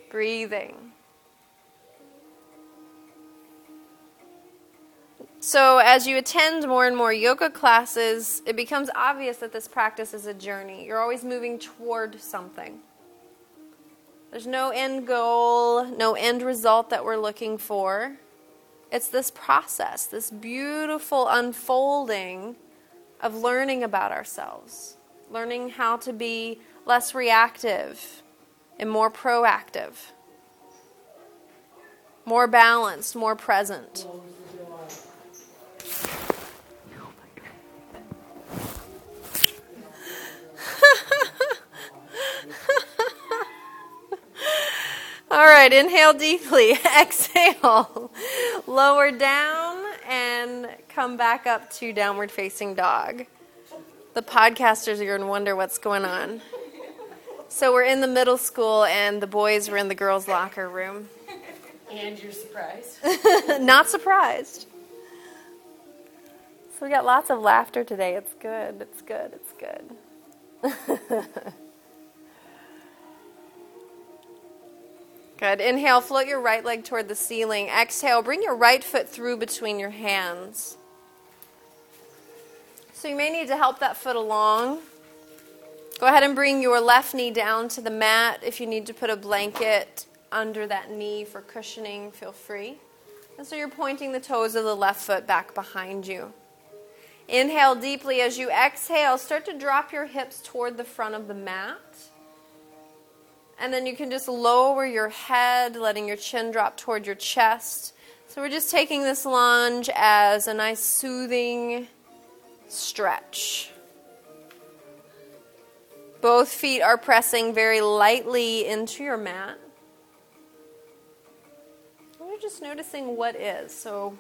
Breathing. So, as you attend more and more yoga classes, it becomes obvious that this practice is a journey. You're always moving toward something. There's no end goal, no end result that we're looking for. It's this process, this beautiful unfolding of learning about ourselves, learning how to be less reactive and more proactive, more balanced, more present. All right, inhale deeply. Exhale. Lower down and come back up to downward facing dog. The podcasters are going to wonder what's going on. So we're in the middle school, and the boys were in the girls' locker room. And you're surprised? Not surprised. So we got lots of laughter today. It's good. It's good. It's good. Good. Inhale, float your right leg toward the ceiling. Exhale, bring your right foot through between your hands. So you may need to help that foot along. Go ahead and bring your left knee down to the mat. If you need to put a blanket under that knee for cushioning, feel free. And so you're pointing the toes of the left foot back behind you. Inhale deeply as you exhale. Start to drop your hips toward the front of the mat. And then you can just lower your head, letting your chin drop toward your chest. So we're just taking this lunge as a nice soothing stretch. Both feet are pressing very lightly into your mat. We're just noticing what is. So,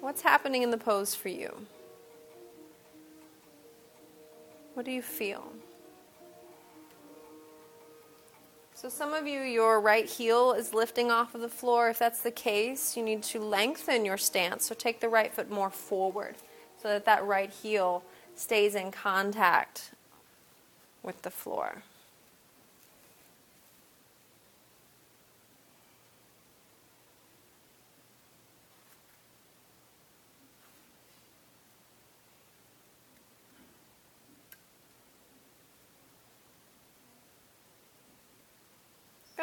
what's happening in the pose for you? What do you feel? So, some of you, your right heel is lifting off of the floor. If that's the case, you need to lengthen your stance. So, take the right foot more forward so that that right heel stays in contact with the floor.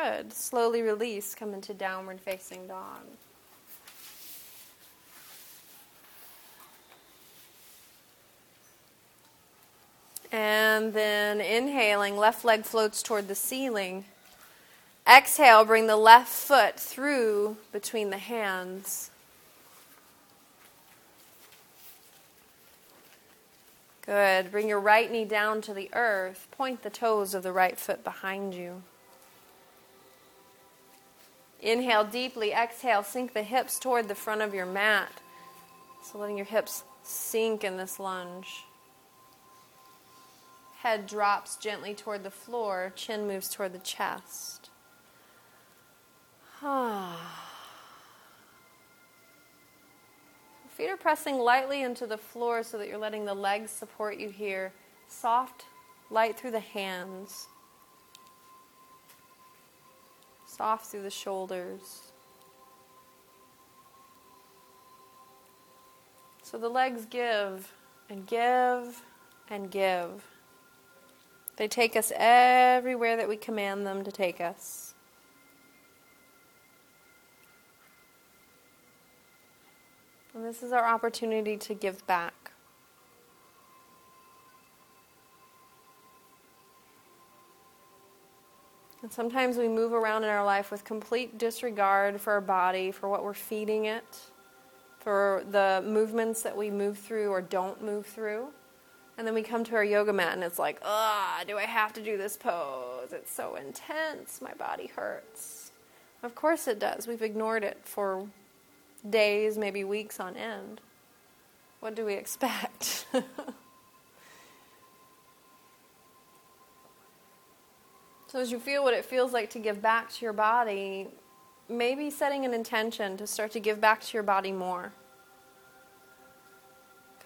Good. Slowly release, come into downward facing dog. And then inhaling, left leg floats toward the ceiling. Exhale, bring the left foot through between the hands. Good. Bring your right knee down to the earth. Point the toes of the right foot behind you. Inhale deeply, exhale, sink the hips toward the front of your mat. So letting your hips sink in this lunge. Head drops gently toward the floor, chin moves toward the chest. Feet are pressing lightly into the floor so that you're letting the legs support you here. Soft light through the hands, soft through the shoulders. So the legs give and give and give. They take us everywhere that we command them to take us. And this is our opportunity to give back. And sometimes we move around in our life with complete disregard for our body, for what we're feeding it, for the movements that we move through or don't move through. And then we come to our yoga mat and it's like, ah, do I have to do this pose? It's so intense. My body hurts. Of course it does. We've ignored it for days, maybe weeks on end. What do we expect? so, as you feel what it feels like to give back to your body, maybe setting an intention to start to give back to your body more.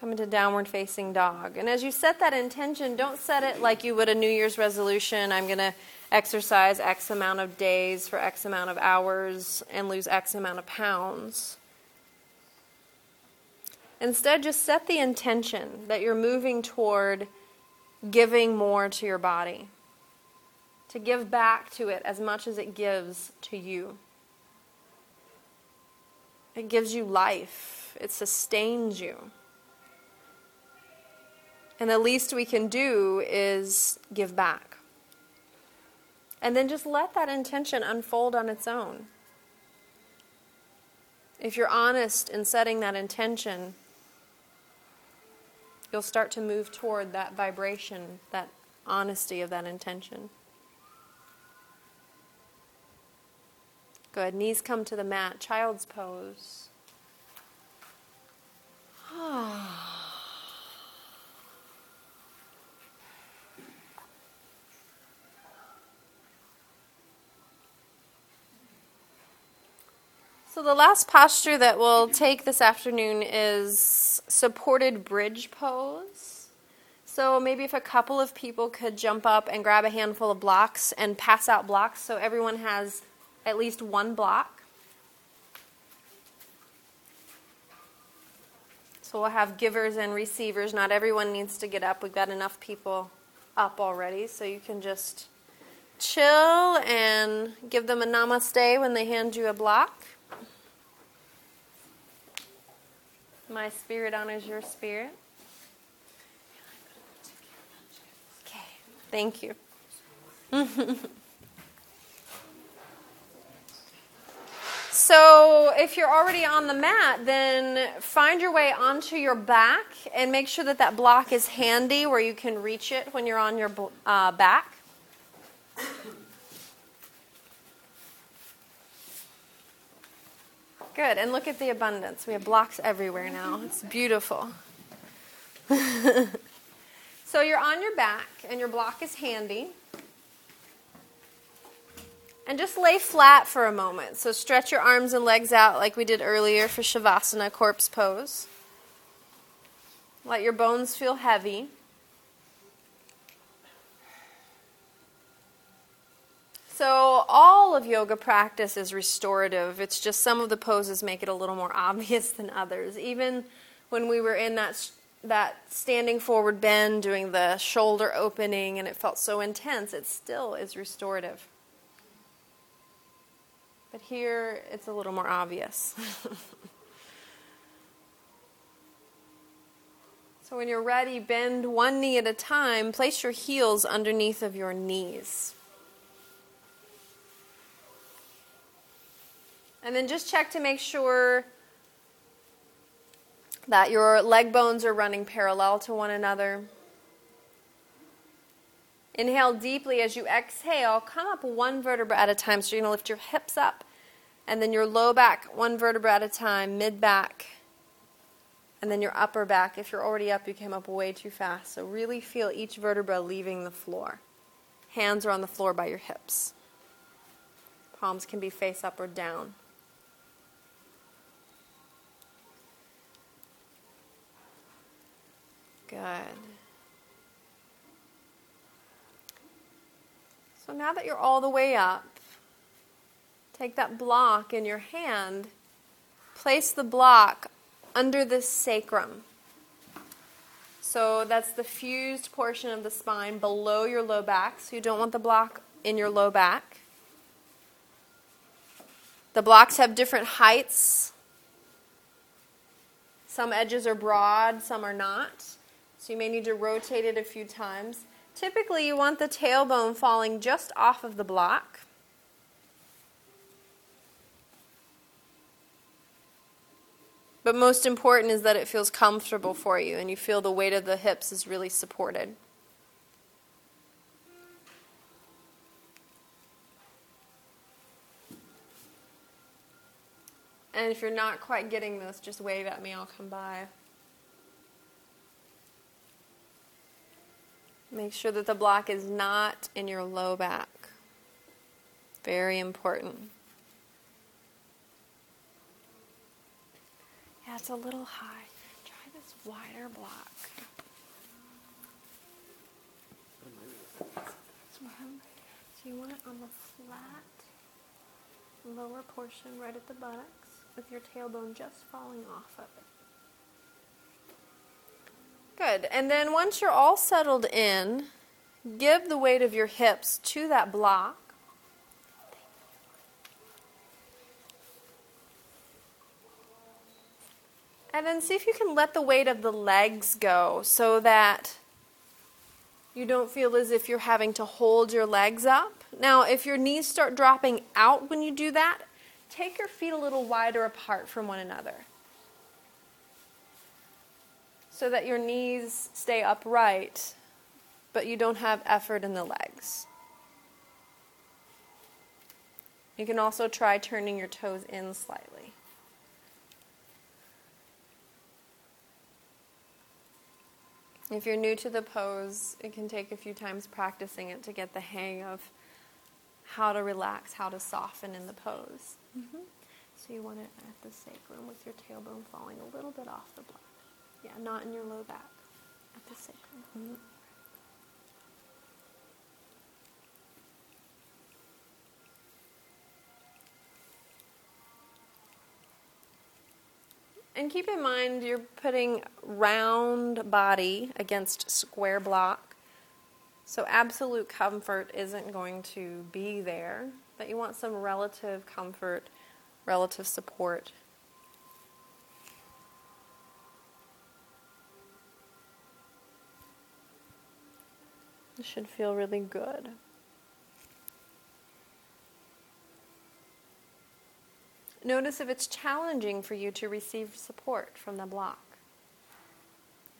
Come into downward facing dog. And as you set that intention, don't set it like you would a New Year's resolution. I'm going to exercise X amount of days for X amount of hours and lose X amount of pounds. Instead, just set the intention that you're moving toward giving more to your body, to give back to it as much as it gives to you. It gives you life, it sustains you. And the least we can do is give back. And then just let that intention unfold on its own. If you're honest in setting that intention, you'll start to move toward that vibration, that honesty of that intention. Good. Knees come to the mat. Child's pose. So, the last posture that we'll take this afternoon is supported bridge pose. So, maybe if a couple of people could jump up and grab a handful of blocks and pass out blocks so everyone has at least one block. So, we'll have givers and receivers. Not everyone needs to get up. We've got enough people up already, so you can just chill and give them a namaste when they hand you a block. My spirit honors your spirit. Okay, thank you. so, if you're already on the mat, then find your way onto your back and make sure that that block is handy where you can reach it when you're on your uh, back. Good. And look at the abundance. We have blocks everywhere now. It's beautiful. so you're on your back and your block is handy. And just lay flat for a moment. So stretch your arms and legs out like we did earlier for Shavasana, corpse pose. Let your bones feel heavy. So, all of yoga practice is restorative. It's just some of the poses make it a little more obvious than others. Even when we were in that that standing forward bend, doing the shoulder opening, and it felt so intense, it still is restorative. But here, it's a little more obvious. so, when you're ready, bend one knee at a time. Place your heels underneath of your knees. And then just check to make sure that your leg bones are running parallel to one another. Inhale deeply as you exhale. Come up one vertebra at a time. So you're going to lift your hips up And then your low back, one vertebra at a time, mid back, and then your upper back. If you're already up, you came up way too fast. So really feel each vertebra leaving the floor. Hands are on the floor by your hips. Palms can be face up or down. Good. So now that you're all the way up, take that block in your hand, place the block under the sacrum. So that's the fused portion of the spine below your low back. So you don't want the block in your low back. The blocks have different heights. Some edges are broad, some are not. So you may need to rotate it a few times. Typically, you want the tailbone falling just off of the block. But most important is that it feels comfortable for you and you feel the weight of the hips is really supported. And if you're not quite getting this, just wave at me, I'll come by. Make sure that the block is not in your low back. Very important. Yeah, it's a little high. Try this wider block. So you want it on the flat lower portion right at the buttocks with your tailbone just falling off of it. Good. And then once you're all settled in, give the weight of your hips to that block. And then see if you can let the weight of the legs go so that you don't feel as if you're having to hold your legs up. Now, if your knees start dropping out when you do that, take your feet a little wider apart from one another so that your knees stay upright, but you don't have effort in the legs. You can also try turning your toes in slightly. If you're new to the pose, it can take a few times practicing it to get the hang of how to relax, how to soften in the pose. Mm-hmm. So you want it at the sacrum with your tailbone falling a little bit off the block. Yeah, not in your low back, at the sacrum. Mm-hmm. And keep in mind you're putting round body against square block. So absolute comfort isn't going to be there, but you want some relative comfort, relative support Should feel really good. Notice if it's challenging for you to receive support from the block.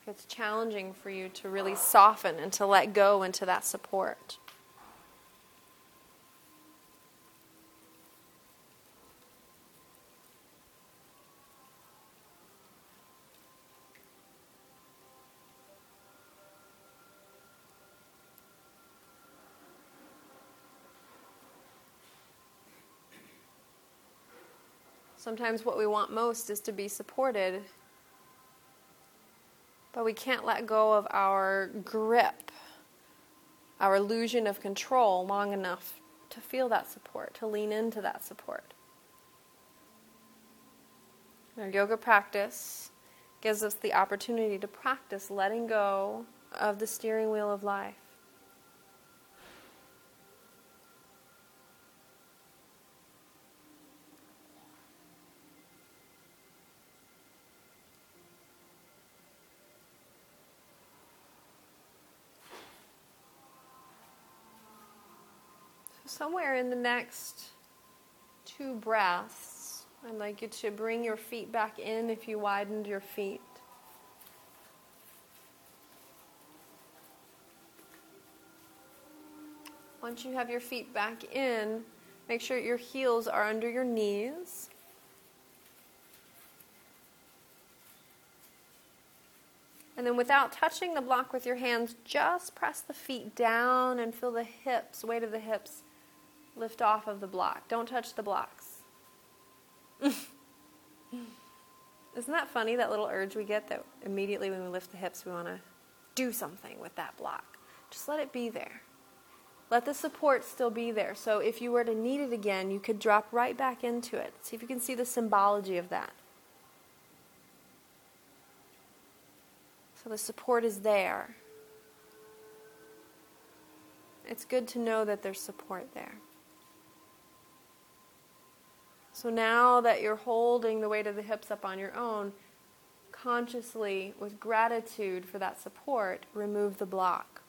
If it's challenging for you to really soften and to let go into that support. Sometimes what we want most is to be supported, but we can't let go of our grip, our illusion of control long enough to feel that support, to lean into that support. Our yoga practice gives us the opportunity to practice letting go of the steering wheel of life. Somewhere in the next two breaths, I'd like you to bring your feet back in if you widened your feet. Once you have your feet back in, Make sure your heels are under your knees. And then without touching the block with your hands, just press the feet down and feel the hips, weight of the hips, lift off of the block. Don't touch the blocks. Isn't that funny, that little urge we get that immediately when we lift the hips, we want to do something with that block? Just let it be there. Let the support still be there. So if you were to need it again, you could drop right back into it. See if you can see the symbology of that. So the support is there. It's good to know that there's support there. So now that you're holding the weight of the hips up on your own, consciously, with gratitude for that support, remove the block.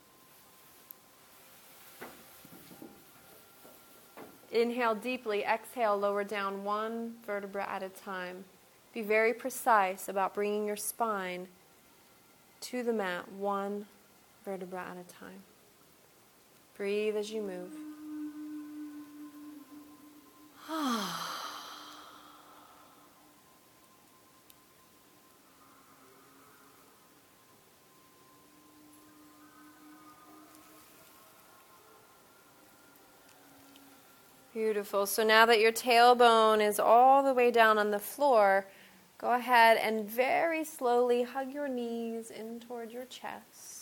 Inhale deeply, exhale, lower down one vertebra at a time. Be very precise about bringing your spine to the mat, one vertebra at a time. Breathe as you move. Ah. Beautiful. So now that your tailbone is all the way down on the floor, go ahead and very slowly hug your knees in toward your chest.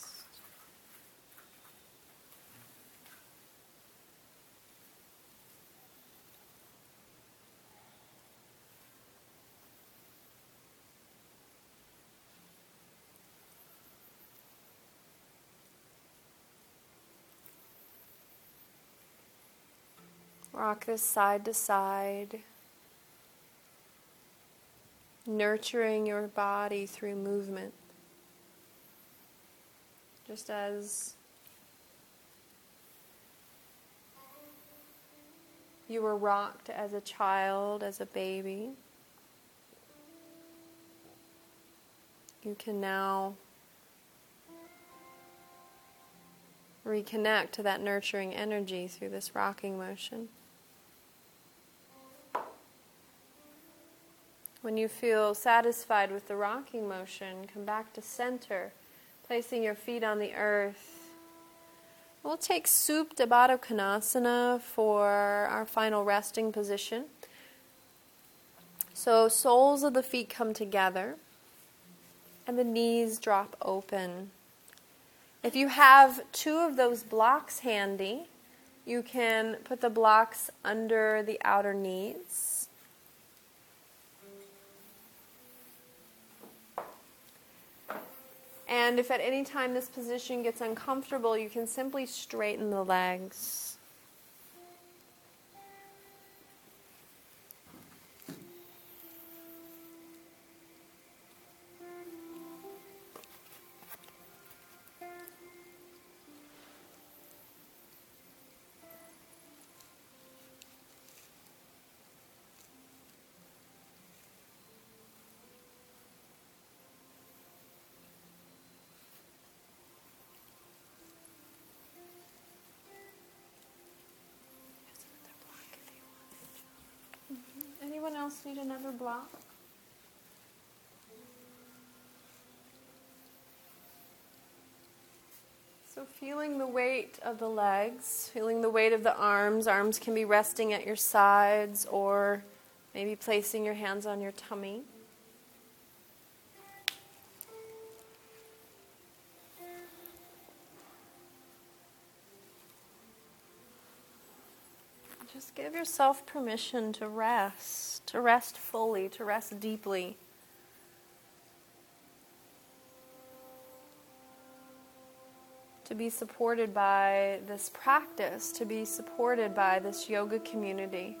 Rock this side to side, nurturing your body through movement. Just as you were rocked as a child, as a baby, you can now reconnect to that nurturing energy through this rocking motion. When you feel satisfied with the rocking motion, come back to center, placing your feet on the earth. We'll take Supta Baddha Konasana for our final resting position. So, soles of the feet come together and the knees drop open. If you have two of those blocks handy, you can put the blocks under the outer knees. And if at any time this position gets uncomfortable, you can simply straighten the legs. Else need another block? So, feeling the weight of the legs, feeling the weight of the arms. Arms can be resting at your sides or maybe placing your hands on your tummy. Give yourself permission to rest, to rest fully, to rest deeply. To be supported by this practice, to be supported by this yoga community.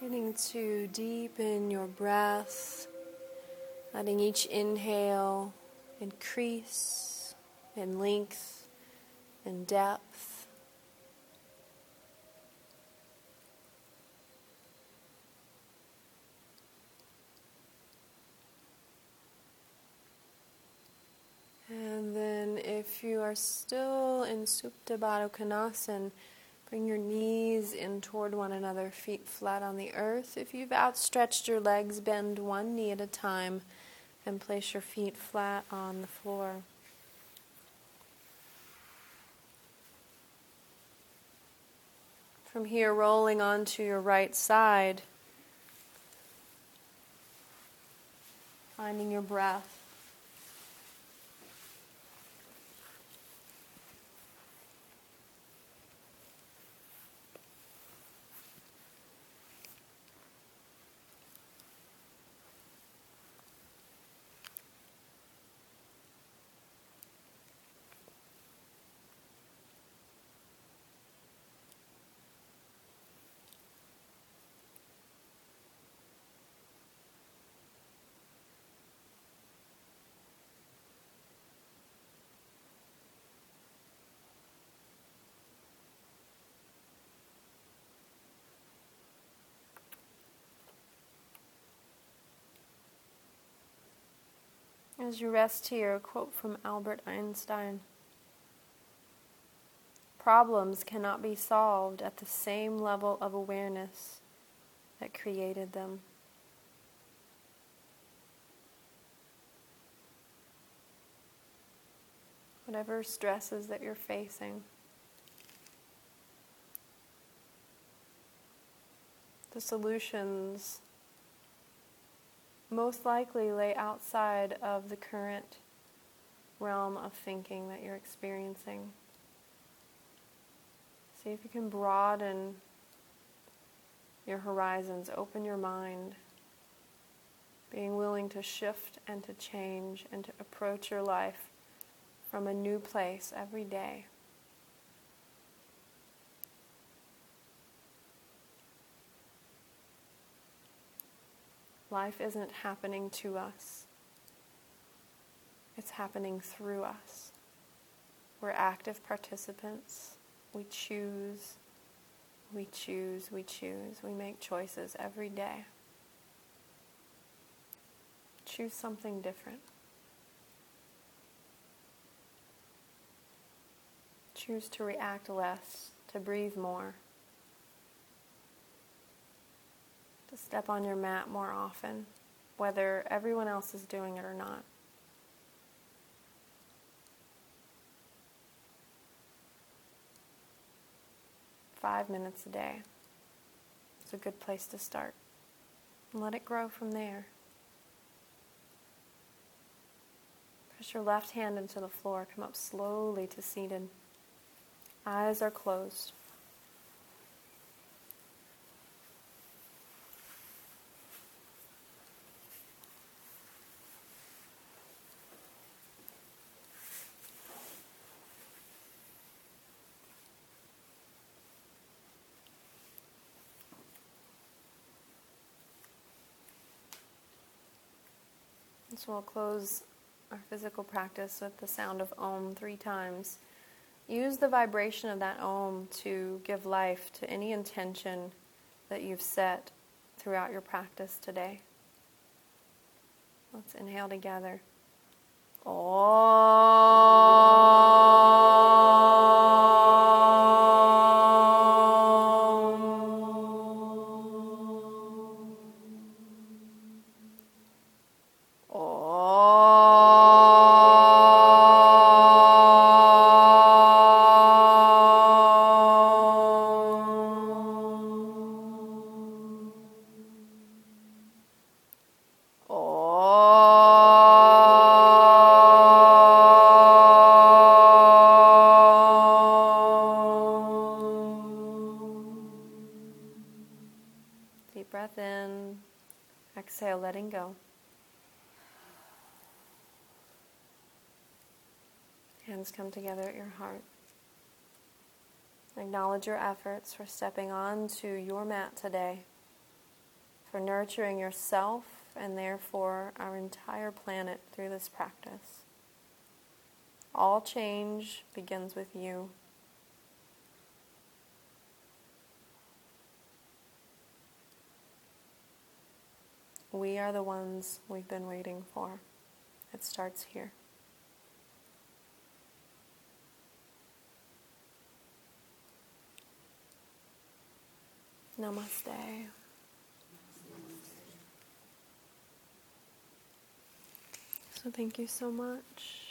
Beginning to deepen your breath, letting each inhale increase in length and depth. And then, if you are still in Supta Baddha Konasana, Bring your knees in toward one another, feet flat on the earth. If you've outstretched your legs, bend one knee at a time and place your feet flat on the floor. From here, rolling onto your right side, finding your breath. As you rest here, a quote from Albert Einstein Problems cannot be solved at the same level of awareness that created them. Whatever stresses that you're facing, the solutions most likely lay outside of the current realm of thinking that you're experiencing. See if you can broaden your horizons, open your mind, being willing to shift and to change and to approach your life from a new place every day. Life isn't happening to us, it's happening through us. We're active participants. We choose, we choose, we choose. We make choices every day. Choose something different. Choose to react less, to breathe more. To step on your mat more often, whether everyone else is doing it or not. Five minutes a day. It's a good place to start. Let it grow from there. Press your left hand into the floor. Come up slowly to seated. Eyes are closed. So we'll close our physical practice with the sound of Om three times. Use the vibration of that Om to give life to any intention that you've set throughout your practice today. Let's inhale together. Om. Efforts for stepping onto your mat today for nurturing yourself and therefore our entire planet through this practice. All change begins with you. We are the ones we've been waiting for. It starts here. Namaste. So, thank you so much.